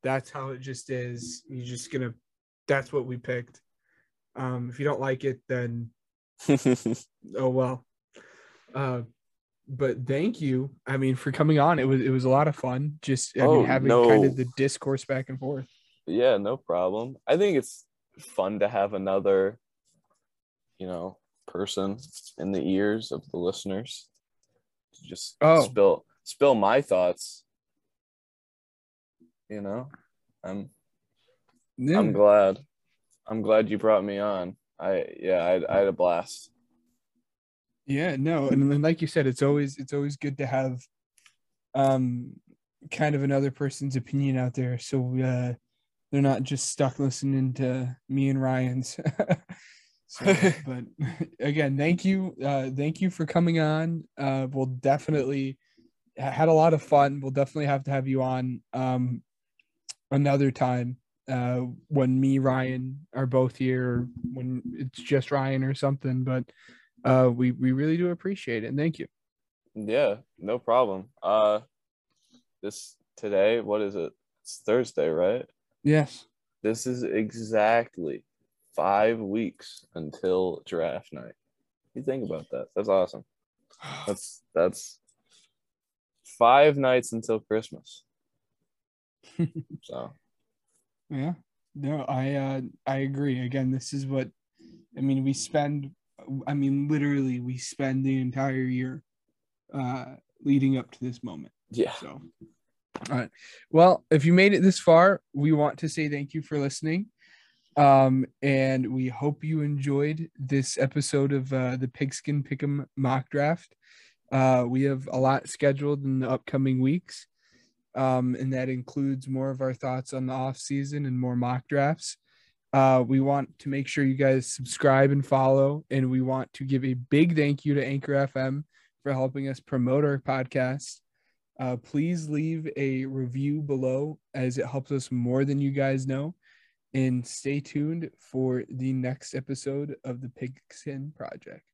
[SPEAKER 3] that's how it just is. You're just gonna, that's what we picked. Um, if you don't like it, then [laughs] oh well. Uh, but thank you. I mean, for coming on, it was it was a lot of fun. Just I
[SPEAKER 4] Oh,
[SPEAKER 3] mean, having kind of the discourse back and forth.
[SPEAKER 4] yeah, no problem. I think it's fun to have another, you know, person in the ears of the listeners. To just
[SPEAKER 3] Oh.
[SPEAKER 4] spill spill my thoughts. You know, I'm
[SPEAKER 3] Yeah.
[SPEAKER 4] I'm glad. I'm glad you brought me on. I yeah, I, I had a blast.
[SPEAKER 3] Yeah, no, and like you said, it's always it's always good to have um kind of another person's opinion out there, so uh they're not just stuck listening to me and Ryan's. [laughs] so, [laughs] but again, thank you, uh, thank you for coming on. Uh, we'll definitely had a lot of fun. We'll definitely have to have you on um another time uh when me Ryan are both here or when it's just Ryan or something but uh we we really do appreciate it and thank you
[SPEAKER 4] Yeah, no problem. Uh this today, what is it? It's Thursday, right?
[SPEAKER 3] yes
[SPEAKER 4] This is exactly five weeks until draft night. You think about that. That's awesome. That's that's five nights until Christmas. [laughs] so
[SPEAKER 3] yeah no i uh i agree again this is what i mean we spend i mean literally we spend the entire year uh, leading up to this moment.
[SPEAKER 4] Yeah.
[SPEAKER 3] So, all right. Well, if you made it this far, we want to say thank you for listening. Um, and we hope you enjoyed this episode of uh, the Pigskin Pick'em mock draft. Uh, we have a lot scheduled in the upcoming weeks, um, and that includes more of our thoughts on the off season and more mock drafts. Uh, we want to make sure you guys subscribe and follow, and we want to give a big thank you to Anchor FM for helping us promote our podcast. Uh, please leave a review below as it helps us more than you guys know. And stay tuned for the next episode of the Pigskin Project.